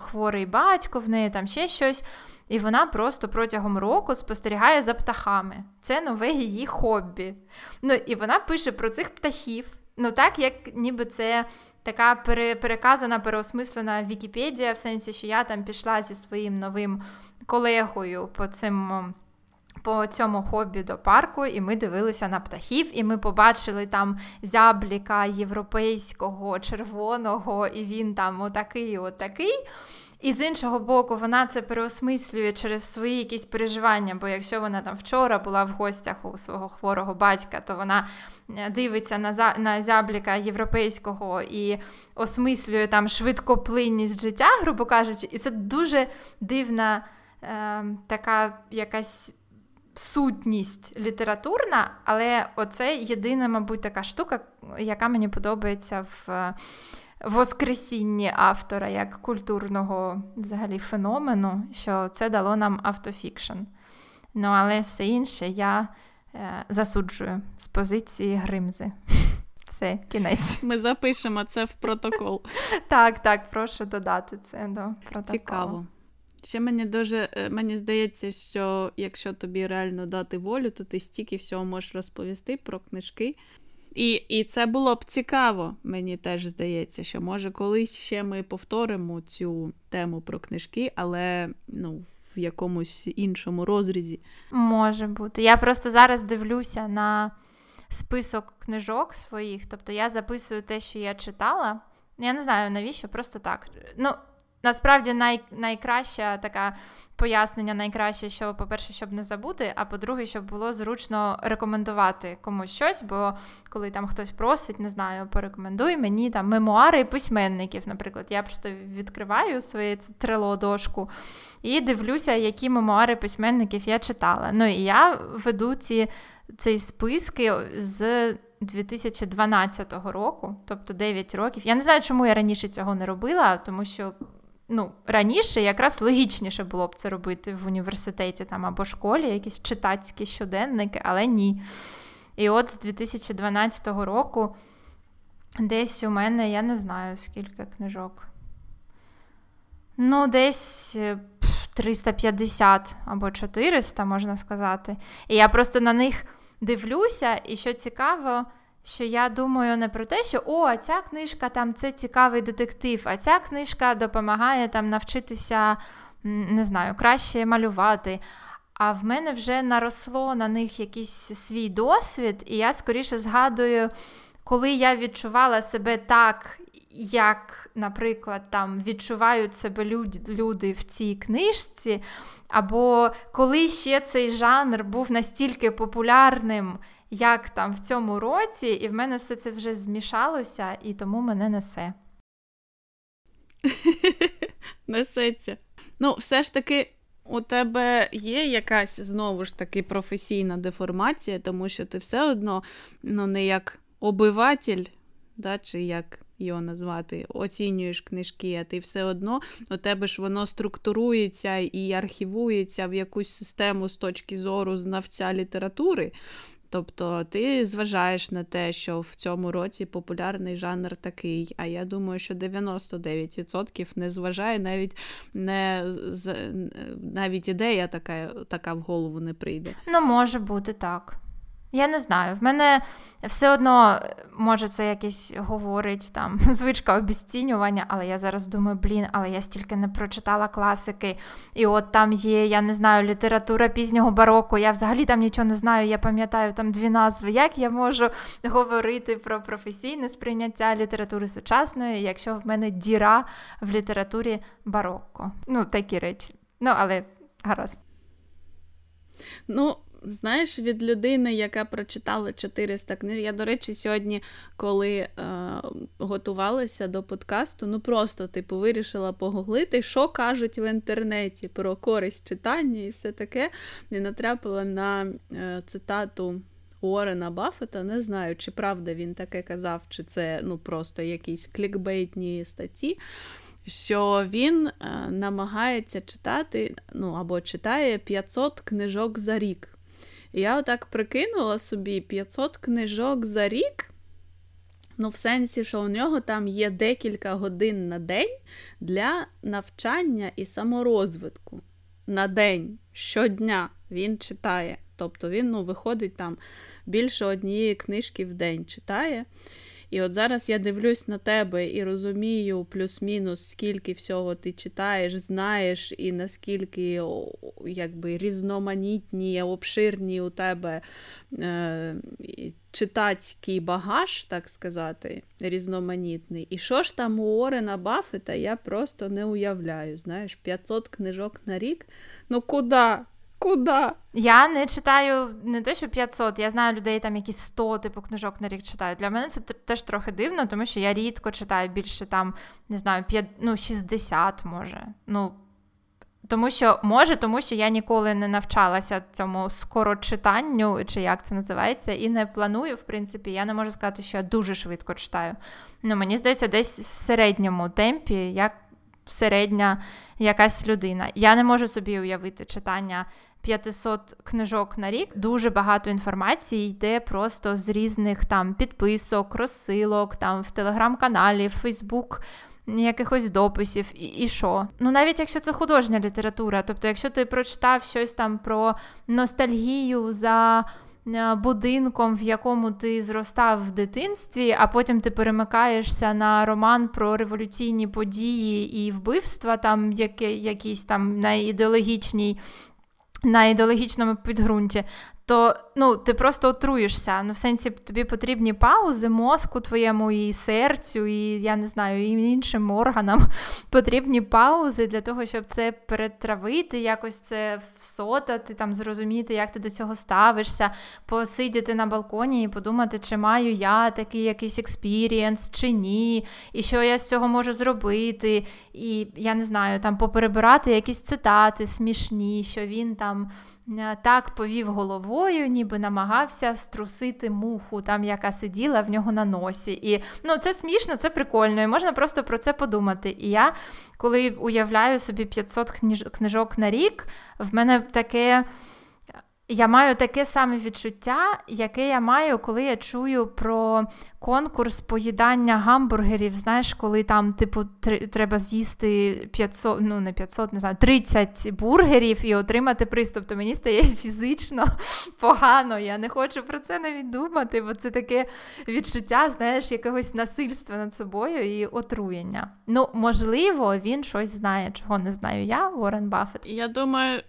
хворий батько, в неї там ще щось. І вона просто протягом року спостерігає за птахами. Це нове її хобі. Ну і вона пише про цих птахів. Ну так, як ніби це така переказана, переосмислена Вікіпедія, в сенсі, що я там пішла зі своїм новим колегою по цим. По цьому хобі до парку, і ми дивилися на птахів, і ми побачили там зябліка європейського, червоного, і він там отакий, отакий. І з іншого боку, вона це переосмислює через свої якісь переживання. Бо якщо вона там вчора була в гостях у свого хворого батька, то вона е, дивиться на за, на зябліка європейського і осмислює там швидкоплинність життя, грубо кажучи, і це дуже дивна е, така якась. Сутність літературна, але оце єдина, мабуть, така штука, яка мені подобається в воскресінні автора як культурного взагалі феномену, що це дало нам автофікшн. Ну, але все інше я е, засуджую з позиції Гримзи. Все, кінець. Ми запишемо це в протокол. Так, так, прошу додати це до протоколу. Цікаво. Ще мені дуже е, мені здається, що якщо тобі реально дати волю, то ти стільки всього можеш розповісти про книжки, і і це було б цікаво, мені теж здається, що може колись ще ми повторимо цю тему про книжки, але ну, в якомусь іншому розрізі. Може бути. Я просто зараз дивлюся на список книжок своїх, тобто я записую те, що я читала. Я не знаю навіщо, просто так. Ну, Насправді най, найкраще таке пояснення, найкраще, що, по-перше, щоб не забути, а по-друге, щоб було зручно рекомендувати комусь щось, бо коли там хтось просить, не знаю, порекомендуй мені там мемуари письменників, наприклад. Я просто відкриваю своє трило дошку і дивлюся, які мемуари письменників я читала. Ну і я веду ці ці списки з 2012 року, тобто 9 років. Я не знаю, чому я раніше цього не робила, тому що ну, раніше якраз логічніше було б це робити в університеті там або школі, якісь читацькі щоденники, але ні. І от з 2012 року десь у мене, я не знаю, скільки книжок. Ну, десь 350 е, або 400, можна сказати. І я просто на них дивлюся, і що цікаво, що я думаю не про те, що о, ця книжка там це цікавий детектив, а ця книжка допомагає там навчитися, не знаю, краще малювати. А в мене вже наросло на них якийсь свій досвід, і я скоріше згадую, коли я відчувала себе так, як, наприклад, там відчувають себе люди в цій книжці, або коли ще цей жанр був настільки популярним як там в цьому році, і в мене все це вже змішалося, і тому мене несе. Несеться. Ну, все ж таки. У тебе є якась знову ж таки професійна деформація, тому що ти все одно ну, не як обиватель, да, чи як його назвати, оцінюєш книжки, а ти все одно у тебе ж воно структурується і архівується в якусь систему з точки зору знавця літератури. Тобто ти зважаєш на те, що в цьому році популярний жанр такий. А я думаю, що 99% не зважає, навіть не навіть ідея така, така в голову не прийде. Ну, може бути так. Я не знаю. В мене все одно, може, це якесь говорить там звичка обіцінювання, але я зараз думаю, блін, але я стільки не прочитала класики. І от там є, я не знаю, література пізнього бароко. Я взагалі там нічого не знаю. Я пам'ятаю там дві назви. Як я можу говорити про професійне сприйняття літератури сучасної, якщо в мене діра в літературі барокко? Ну, такі речі. Ну, але гаразд. Ну, Знаєш, від людини, яка прочитала 400 книг. Я, до речі, сьогодні, коли е, готувалася до подкасту, ну просто типу вирішила погуглити, що кажуть в інтернеті про користь читання і все таке. І натрапила на е, цитату Уоррена Баффета. Не знаю, чи правда він таке казав, чи це ну, просто якісь клікбейтні статті що він е, намагається читати, ну або читає 500 книжок за рік. Я отак прикинула собі 500 книжок за рік. Ну, в сенсі, що у нього там є декілька годин на день для навчання і саморозвитку. На день, щодня він читає. Тобто він ну, виходить там більше однієї книжки в день читає. І от зараз я дивлюсь на тебе і розумію плюс-мінус, скільки всього ти читаєш, знаєш, і наскільки якби різноманітні, обширні у тебе е, читацький багаж, так сказати, різноманітний. І що ж там у Орена Баффета, я просто не уявляю. Знаєш, 500 книжок на рік. Ну куди? Куда? Я не читаю не те, що 500, я знаю людей, там які 100 типу книжок на рік читають. Для мене це теж трохи дивно, тому що я рідко читаю більше там, не знаю, 5, ну, 60 може. Ну, тому що може, тому що я ніколи не навчалася цьому скорочитанню, чи як це називається, і не планую, в принципі, я не можу сказати, що я дуже швидко читаю. Ну, Мені здається, десь в середньому темпі, як середня якась людина. Я не можу собі уявити читання 500 книжок на рік. Дуже багато інформації йде просто з різних там підписок, розсилок, там в телеграм-каналі, в Фейсбук. Якихось дописів, і і що? Ну, навіть якщо це художня література, тобто, якщо ти прочитав щось там про ностальгію за будинком, в якому ти зростав в дитинстві, а потім ти перемикаєшся на роман про революційні події і вбивства, там які, якісь там на ідеологічній на ідеологічному підґрунті, то ну, ти просто отруєшся. Ну, в сенсі тобі потрібні паузи мозку твоєму і серцю, і я не знаю, і іншим органам потрібні паузи для того, щоб це перетравити, якось це всотати, там зрозуміти, як ти до цього ставишся, посидіти на балконі і подумати, чи маю я такий якийсь experience, чи ні, і що я з цього можу зробити. І я не знаю, там поперебирати якісь цитати смішні, що він там. Е, так повів головою, ніби намагався струсити муху, там яка сиділа в нього на носі. І ну, це смішно, це прикольно, і можна просто про це подумати. І я, коли уявляю собі 500 книжок на рік, в мене таке. Я маю таке саме відчуття, яке я маю, коли я чую про конкурс поїдання гамбургерів. Знаєш, коли там, типу, треба з'їсти 500, ну не 500, не знаю, 30 бургерів і отримати приз. Тобто мені стає фізично погано. Я не хочу про це навіть думати, бо це таке відчуття, знаєш, якогось насильства над собою і отруєння. Ну, можливо, він щось знає, чого не знаю я, Уоррен Баффет. Я думаю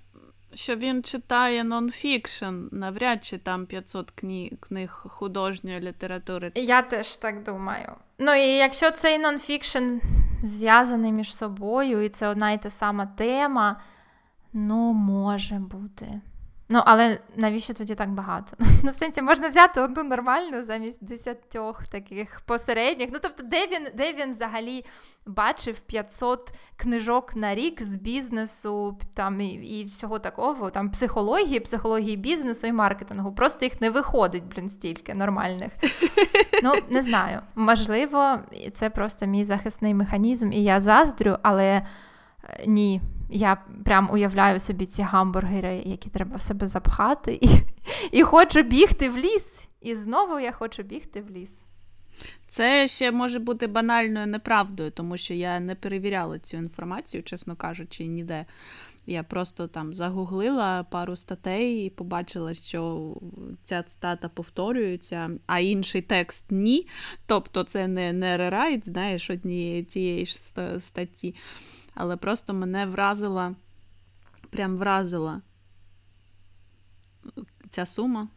що він читає нонфікшн, навряд чи там 500 кні... книг художньої літератури. Я теж так думаю. Ну і якщо цей нонфікшн зв'язаний між собою, і це одна і та сама тема, ну, може бути. Ну, але навіщо тоді так багато? Ну, в сенсі можна взяти одну нормальну замість десятьох таких посередніх. Ну, тобто, де він де він взагалі бачив 500 книжок на рік з бізнесу там і, і всього такого, там психології, психології бізнесу і маркетингу. Просто їх не виходить, блін, стільки нормальних. Ну, не знаю. Можливо, це просто мій захисний механізм, і я заздрю, але ні. Я прям уявляю собі ці гамбургери, які треба в себе запхати, і, і хочу бігти в ліс. І знову я хочу бігти в ліс. Це ще може бути банальною неправдою, тому що я не перевіряла цю інформацію, чесно кажучи, ніде. Я просто там загуглила пару статей і побачила, що ця цитата повторюється, а інший текст ні. Тобто це не не рерайт, знаєш, однієї тієї ж статті але просто мене вразила, прям вразила ця сума.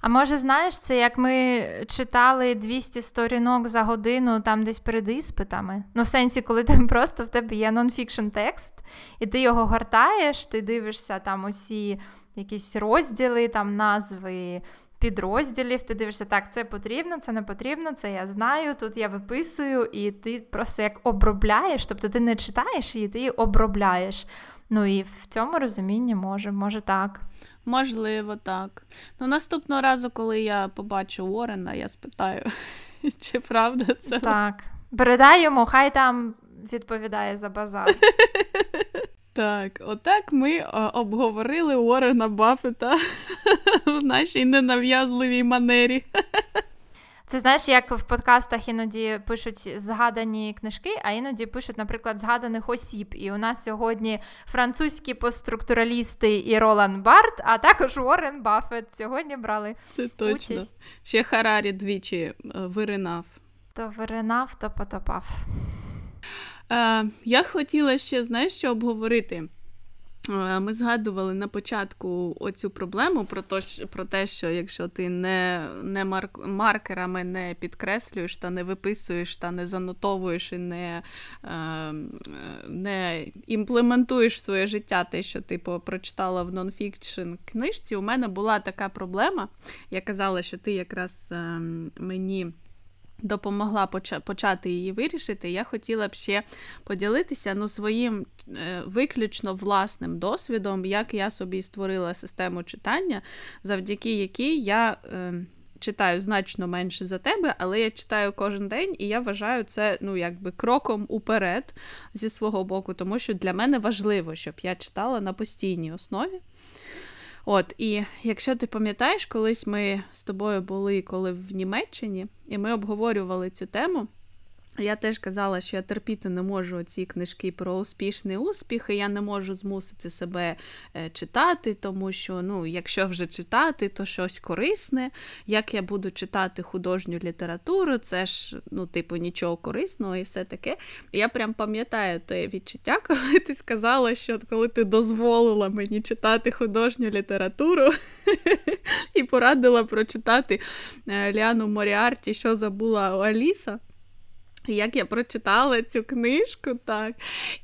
А може, знаєш, це як ми читали 200 сторінок за годину там десь перед іспитами? Ну, в сенсі, коли ти просто в тебе є нонфікшн текст, і ти його гортаєш, ти дивишся там усі якісь розділи, там назви підрозділів. Ти дивишся, так, це потрібно, це не потрібно, це я знаю. Тут я виписую, і ти просто як обробляєш, тобто ти не читаєш її, ти її обробляєш. Ну і в цьому розумінні може, може так. Можливо, так. Ну, наступного разу, коли я побачу Уоррена, я спитаю, чи правда це. Так. Передай йому, хай там відповідає за базар. Так, отак ми е, обговорили Уоррена Баффета в нашій ненав'язливій манері. Це знаєш, як в подкастах іноді пишуть згадані книжки, а іноді пишуть, наприклад, згаданих осіб. І у нас сьогодні французькі постструктуралісти і Ролан Барт, а також Уоррен Баффет сьогодні брали. Це точно. участь. Ще Харарі двічі е, виринав. То виринав, то потопав. Я хотіла ще, знаєш, що обговорити. Ми згадували на початку оцю проблему про то, про те, що якщо ти не не марк, маркерами не підкреслюєш та не виписуєш та не занотовуєш і не е, не імплементуєш в своє життя те, що ти прочитала в нонфікшн книжці, у мене була така проблема. Я казала, що ти якраз е, мені допомогла почати її вирішити, я хотіла б ще поділитися ну, своїм е, виключно власним досвідом, як я собі створила систему читання, завдяки якій я. Е, Читаю значно менше за тебе, але я читаю кожен день, і я вважаю це ну, якби кроком уперед зі свого боку, тому що для мене важливо, щоб я читала на постійній основі. От, і якщо ти пам'ятаєш, колись ми з тобою були коли в Німеччині, і ми обговорювали цю тему. Я теж казала, що я терпіти не можу ці книжки про успішний успіх, і я не можу змусити себе е, читати, тому що, ну, якщо вже читати, то щось корисне. Як я буду читати художню літературу, це ж, ну, типу, нічого корисного і все таке. Я прям пам'ятаю те відчуття, коли ти сказала, що коли ти дозволила мені читати художню літературу і порадила прочитати е, Ліану Моріарті, що забула Аліса. Як я прочитала цю книжку, так,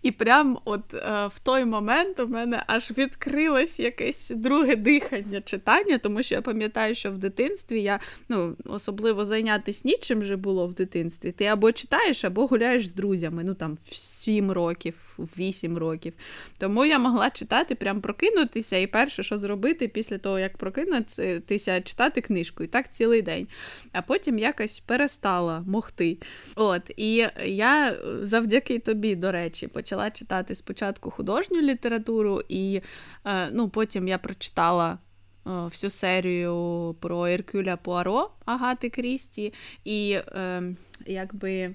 і прям от е, в той момент у мене аж відкрилось якесь друге дихання читання, тому що я пам'ятаю, що в дитинстві я ну, особливо зайнятися нічим же було в дитинстві. Ти або читаєш, або гуляєш з друзями, ну там в 7 років, в 8 років. Тому я могла читати, прям прокинутися, і перше, що зробити після того, як прокинутися, читати книжку. І так цілий день. А потім якось перестала могти. От. І я завдяки тобі, до речі, почала читати спочатку художню літературу, і е, ну, потім я прочитала. Е, всю серію про Еркюля Пуаро Агати Крісті, і е, якби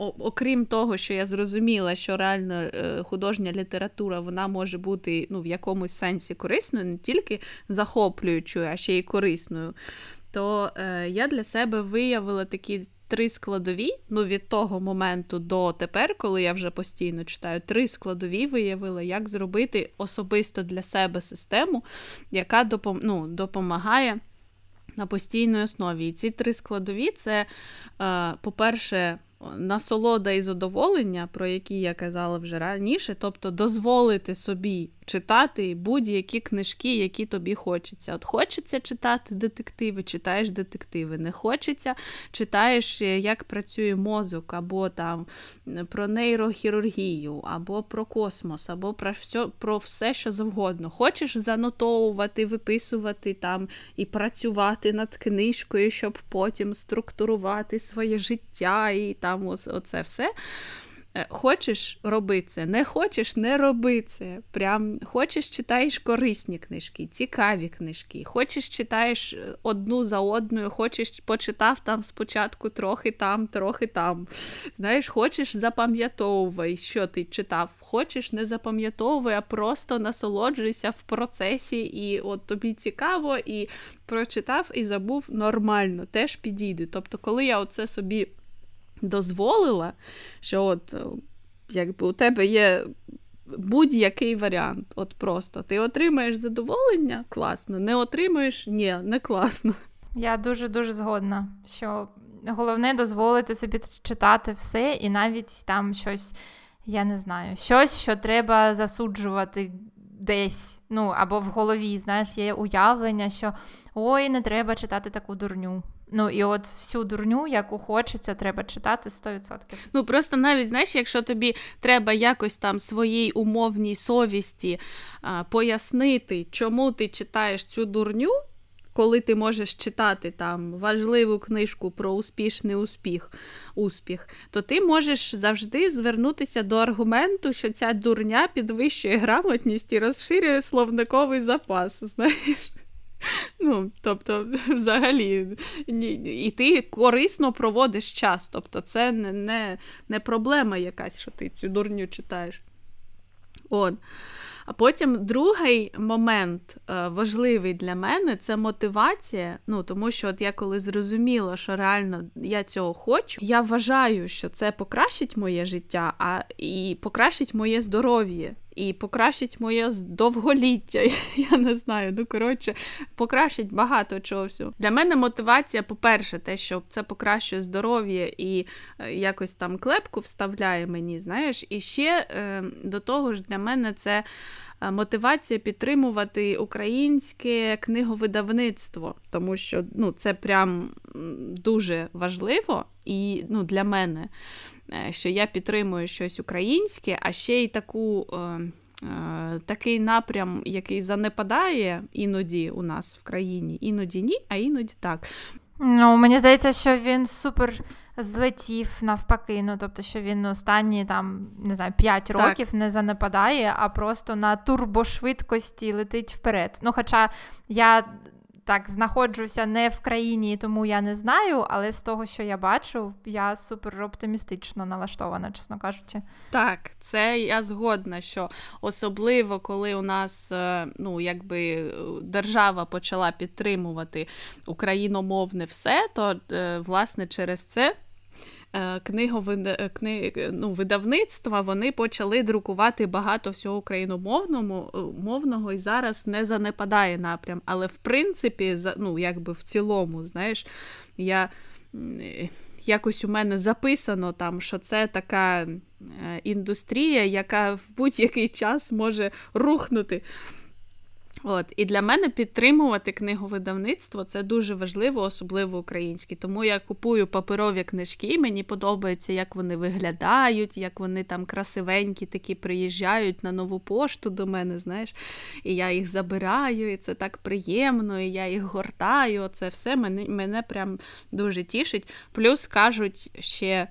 окрім того, що я зрозуміла, що реально е, художня література вона може бути ну, в якомусь сенсі корисною, не тільки захоплюючою, а ще й корисною, то е, я для себе виявила такі три складові. Ну, від того моменту до тепер, коли я вже постійно читаю, три складові виявила, як зробити особисто для себе систему, яка допом... ну, допомагає. На постійній основі. І ці три складові це, е, по-перше, насолода і задоволення, про які я казала вже раніше, тобто дозволити собі читати будь-які книжки, які тобі хочеться. От хочеться читати детективи, читаєш детективи. Не хочеться, читаєш, е, як працює мозок, або там про нейрохірургію, або про космос, або про все, про все, що завгодно. Хочеш занотовувати, виписувати там і працювати над книжкою, щоб потім структурувати своє життя і там оце все. Е, хочеш роби це, не хочеш, не роби це. Прям Хочеш читаєш корисні книжки, цікаві книжки. Хочеш читаєш е, одну за одною, хочеш почитав там спочатку трохи там, трохи там. Знаєш, хочеш запам'ятовувай, що ти читав. Хочеш, не запам'ятовуй, а просто насолоджуйся в процесі, і от тобі цікаво, і прочитав і забув нормально, теж підійде. Тобто, коли я оце собі дозволила, що от е, якби у тебе є будь-який варіант. От просто ти отримаєш задоволення класно, не отримаєш ні, не класно. Я дуже-дуже згодна, що головне дозволити собі читати все, і навіть там щось, я не знаю, щось, що треба засуджувати. Десь, ну або в голові, знаєш, є уявлення, що ой, не треба читати таку дурню. Ну і от всю дурню, яку хочеться, треба читати 100%. Ну просто навіть знаєш, якщо тобі треба якось там своїй умовній совісті а, пояснити, чому ти читаєш цю дурню. Коли ти можеш читати там важливу книжку про успішний успіх, успіх, то ти можеш завжди звернутися до аргументу, що ця дурня підвищує грамотність і розширює словниковий запас. знаєш. Ну, тобто, взагалі, і ти корисно проводиш час. Тобто, це не не, не проблема якась, що ти цю дурню читаєш. От. А потім другий момент е, важливий для мене це мотивація. Ну тому що от я коли зрозуміла, що реально я цього хочу, я вважаю, що це покращить моє життя, а і покращить моє здоров'я і покращить моє довголіття. Я не знаю. Ну, коротше, покращить багато чого всього. Для мене мотивація, по-перше, те, що це покращує здоров'я і е, якось там клепку вставляє мені, знаєш, і ще е, до того ж, для мене це. Е, мотивація підтримувати українське книговидавництво, тому що ну, це прям дуже важливо і ну, для мене. Е, що я підтримую щось українське, а ще й таку. Е, е, такий напрям, який занепадає іноді у нас в країні, іноді ні, а іноді так. Ну, Мені здається, що він супер злетів навпаки. Ну, тобто, що він останні там, не знаю, 5 років так. не занепадає, а просто на турбошвидкості летить вперед. Ну, Хоча я так знаходжуся не в країні, тому я не знаю, але з того, що я бачу, я супер оптимістично налаштована, чесно кажучи. Так, це я згодна, що особливо коли у нас е, ну, якби держава почала підтримувати україномовне все, то е, власне через це. Е, книговид... кни... ну, видавництва вони почали друкувати багато всього україномовного е, мовного і зараз не занепадає напрям. Але в принципі, ну, якби в цілому, знаєш, я. Якось у мене записано там, що це така е, індустрія, яка в будь-який час може рухнути. От, І для мене підтримувати книговидавництво це дуже важливо, особливо українське. Тому я купую паперові книжки, мені подобається, як вони виглядають, як вони там красивенькі такі приїжджають на нову пошту до мене, знаєш, і я їх забираю, і це так приємно, і я їх гортаю. Це все мене, мене прям дуже тішить. Плюс кажуть ще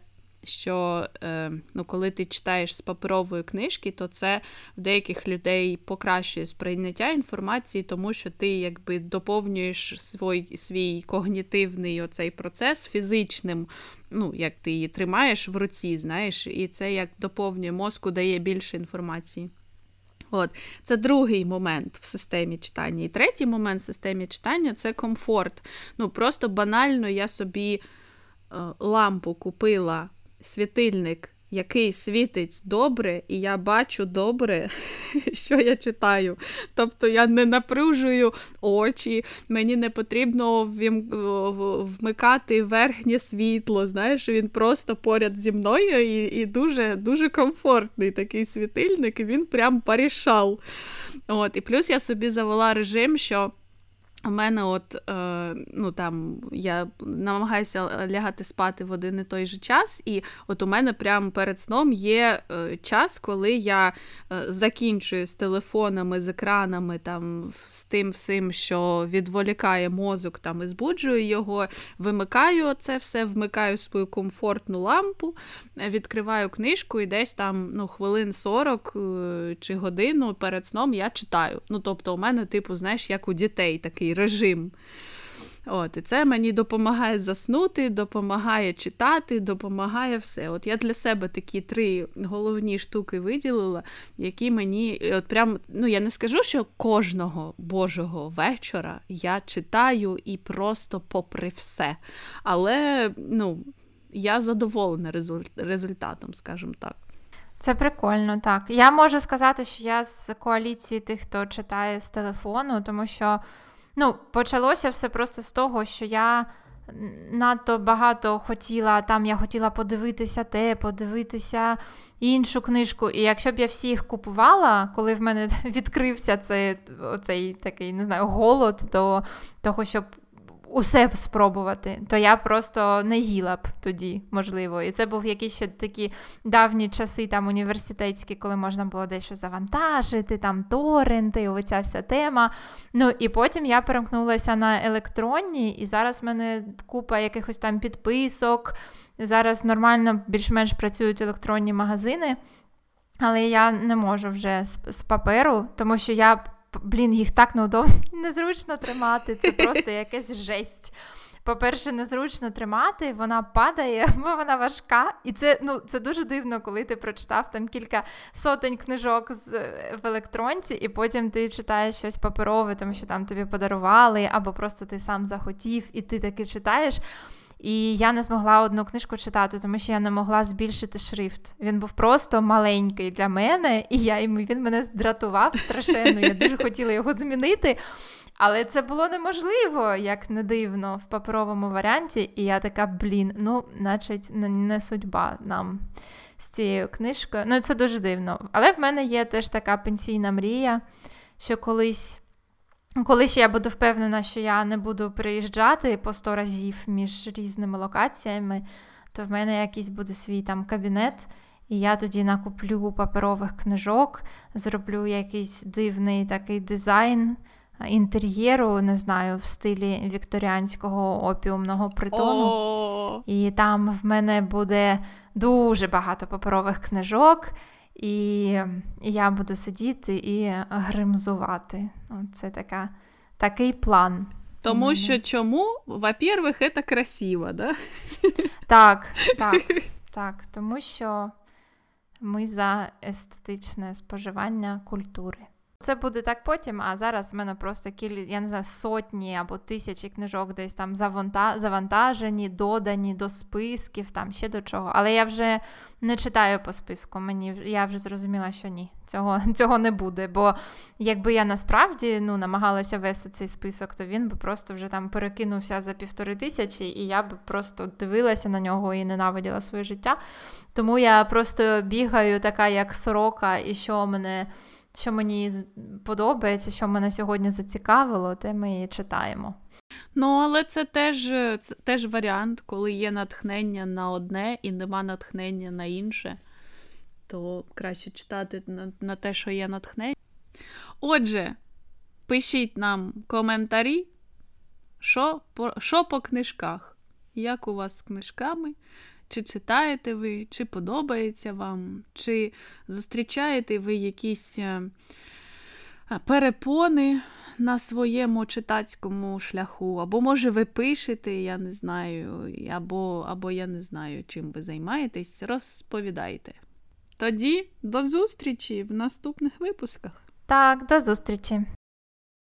що е, ну, коли ти читаєш з паперової книжки, то це в деяких людей покращує сприйняття інформації, тому що ти якби доповнюєш свій свій когнітивний оцей процес фізичним, ну, як ти її тримаєш в руці, знаєш, і це як доповнює мозку, дає більше інформації. От, Це другий момент в системі читання. І третій момент в системі читання це комфорт. Ну, Просто банально я собі е, лампу купила світильник, який світить добре, і я бачу добре, що я читаю. Тобто я не напружую очі, мені не потрібно вмикати верхнє світло. Знаєш, він просто поряд зі мною і і дуже дуже комфортний такий світильник, і він прям порішав. От, І плюс я собі завела режим, що. У мене, от, е, ну там, я намагаюся лягати спати в один і той же час, і от у мене прямо перед сном є е, час, коли я е, закінчую з телефонами, з екранами, там, з тим всім, що відволікає мозок, там, і збуджую його, вимикаю це все, вмикаю свою комфортну лампу, відкриваю книжку і десь там ну, хвилин 40 е, чи годину перед сном я читаю. Ну, Тобто, у мене, типу, знаєш, як у дітей такий такий режим. От, І це мені допомагає заснути, допомагає читати, допомагає все. От Я для себе такі три головні штуки виділила, які мені от прям, ну я не скажу, що кожного божого вечора я читаю і просто попри все. Але ну, я задоволена результатом, скажімо так. Це прикольно, так. Я можу сказати, що я з коаліції тих, хто читає з телефону, тому що. Ну, почалося все просто з того, що я надто багато хотіла, там я хотіла подивитися те, подивитися іншу книжку. І якщо б я всіх купувала, коли в мене відкрився цей, оцей такий, не знаю, голод до того, щоб усе б спробувати, то я просто не їла б тоді, можливо. І це був якісь ще такі давні часи там університетські, коли можна було дещо завантажити, там торренти, оця вся тема. Ну і потім я перемкнулася на електронні, і зараз в мене купа якихось там підписок. Зараз нормально більш-менш працюють електронні магазини. Але я не можу вже з, з паперу, тому що я блін, їх так неудобно, незручно тримати. Це просто якась жесть. По-перше, незручно тримати, вона падає, бо вона важка. І це ну, це дуже дивно, коли ти прочитав там кілька сотень книжок з, в електронці, і потім ти читаєш щось паперове, тому що там тобі подарували, або просто ти сам захотів, і ти таки читаєш. І я не змогла одну книжку читати, тому що я не могла збільшити шрифт. Він був просто маленький для мене, і я він мене здратував страшенно. Я дуже хотіла його змінити. Але це було неможливо, як не дивно, в паперовому варіанті. І я така, блін, ну, значить, не судьба нам з цією книжкою. Ну, це дуже дивно. Але в мене є теж така пенсійна мрія, що колись. Коли ще я буду впевнена, що я не буду приїжджати по 100 разів між різними локаціями, то в мене якийсь буде свій там кабінет, і я тоді накуплю паперових книжок, зроблю якийсь дивний такий дизайн інтер'єру, не знаю, в стилі вікторіанського опіумного притону. Oh. І там в мене буде дуже багато паперових книжок. І я буду сидіти і гримзувати. Це така, такий план. Тому що чому? Во-первых, це красиво, да? Так, так, так. Тому що ми за естетичне споживання культури. Це буде так потім, а зараз в мене просто кіль, я не знаю, сотні або тисячі книжок десь там завантажені, додані до списків, там ще до чого. Але я вже не читаю по списку. Мені я вже зрозуміла, що ні, цього цього не буде. Бо якби я насправді ну, намагалася вести цей список, то він би просто вже там перекинувся за півтори тисячі, і я б просто дивилася на нього і ненавиділа своє життя. Тому я просто бігаю, така як сорока, і що мене що мені подобається, що мене сьогодні зацікавило, те ми і читаємо. Ну, але це теж це теж варіант, коли є натхнення на одне і нема натхнення на інше, то краще читати на, на те, що є натхнення. Отже, пишіть нам коментарі, що по, що по книжках, як у вас з книжками. Чи читаєте ви, чи подобається вам, чи зустрічаєте ви якісь е, перепони на своєму читацькому шляху, або, може, ви пишете, я не знаю, або, або я не знаю, чим ви займаєтесь, розповідайте. Тоді до зустрічі в наступних випусках. Так, до зустрічі.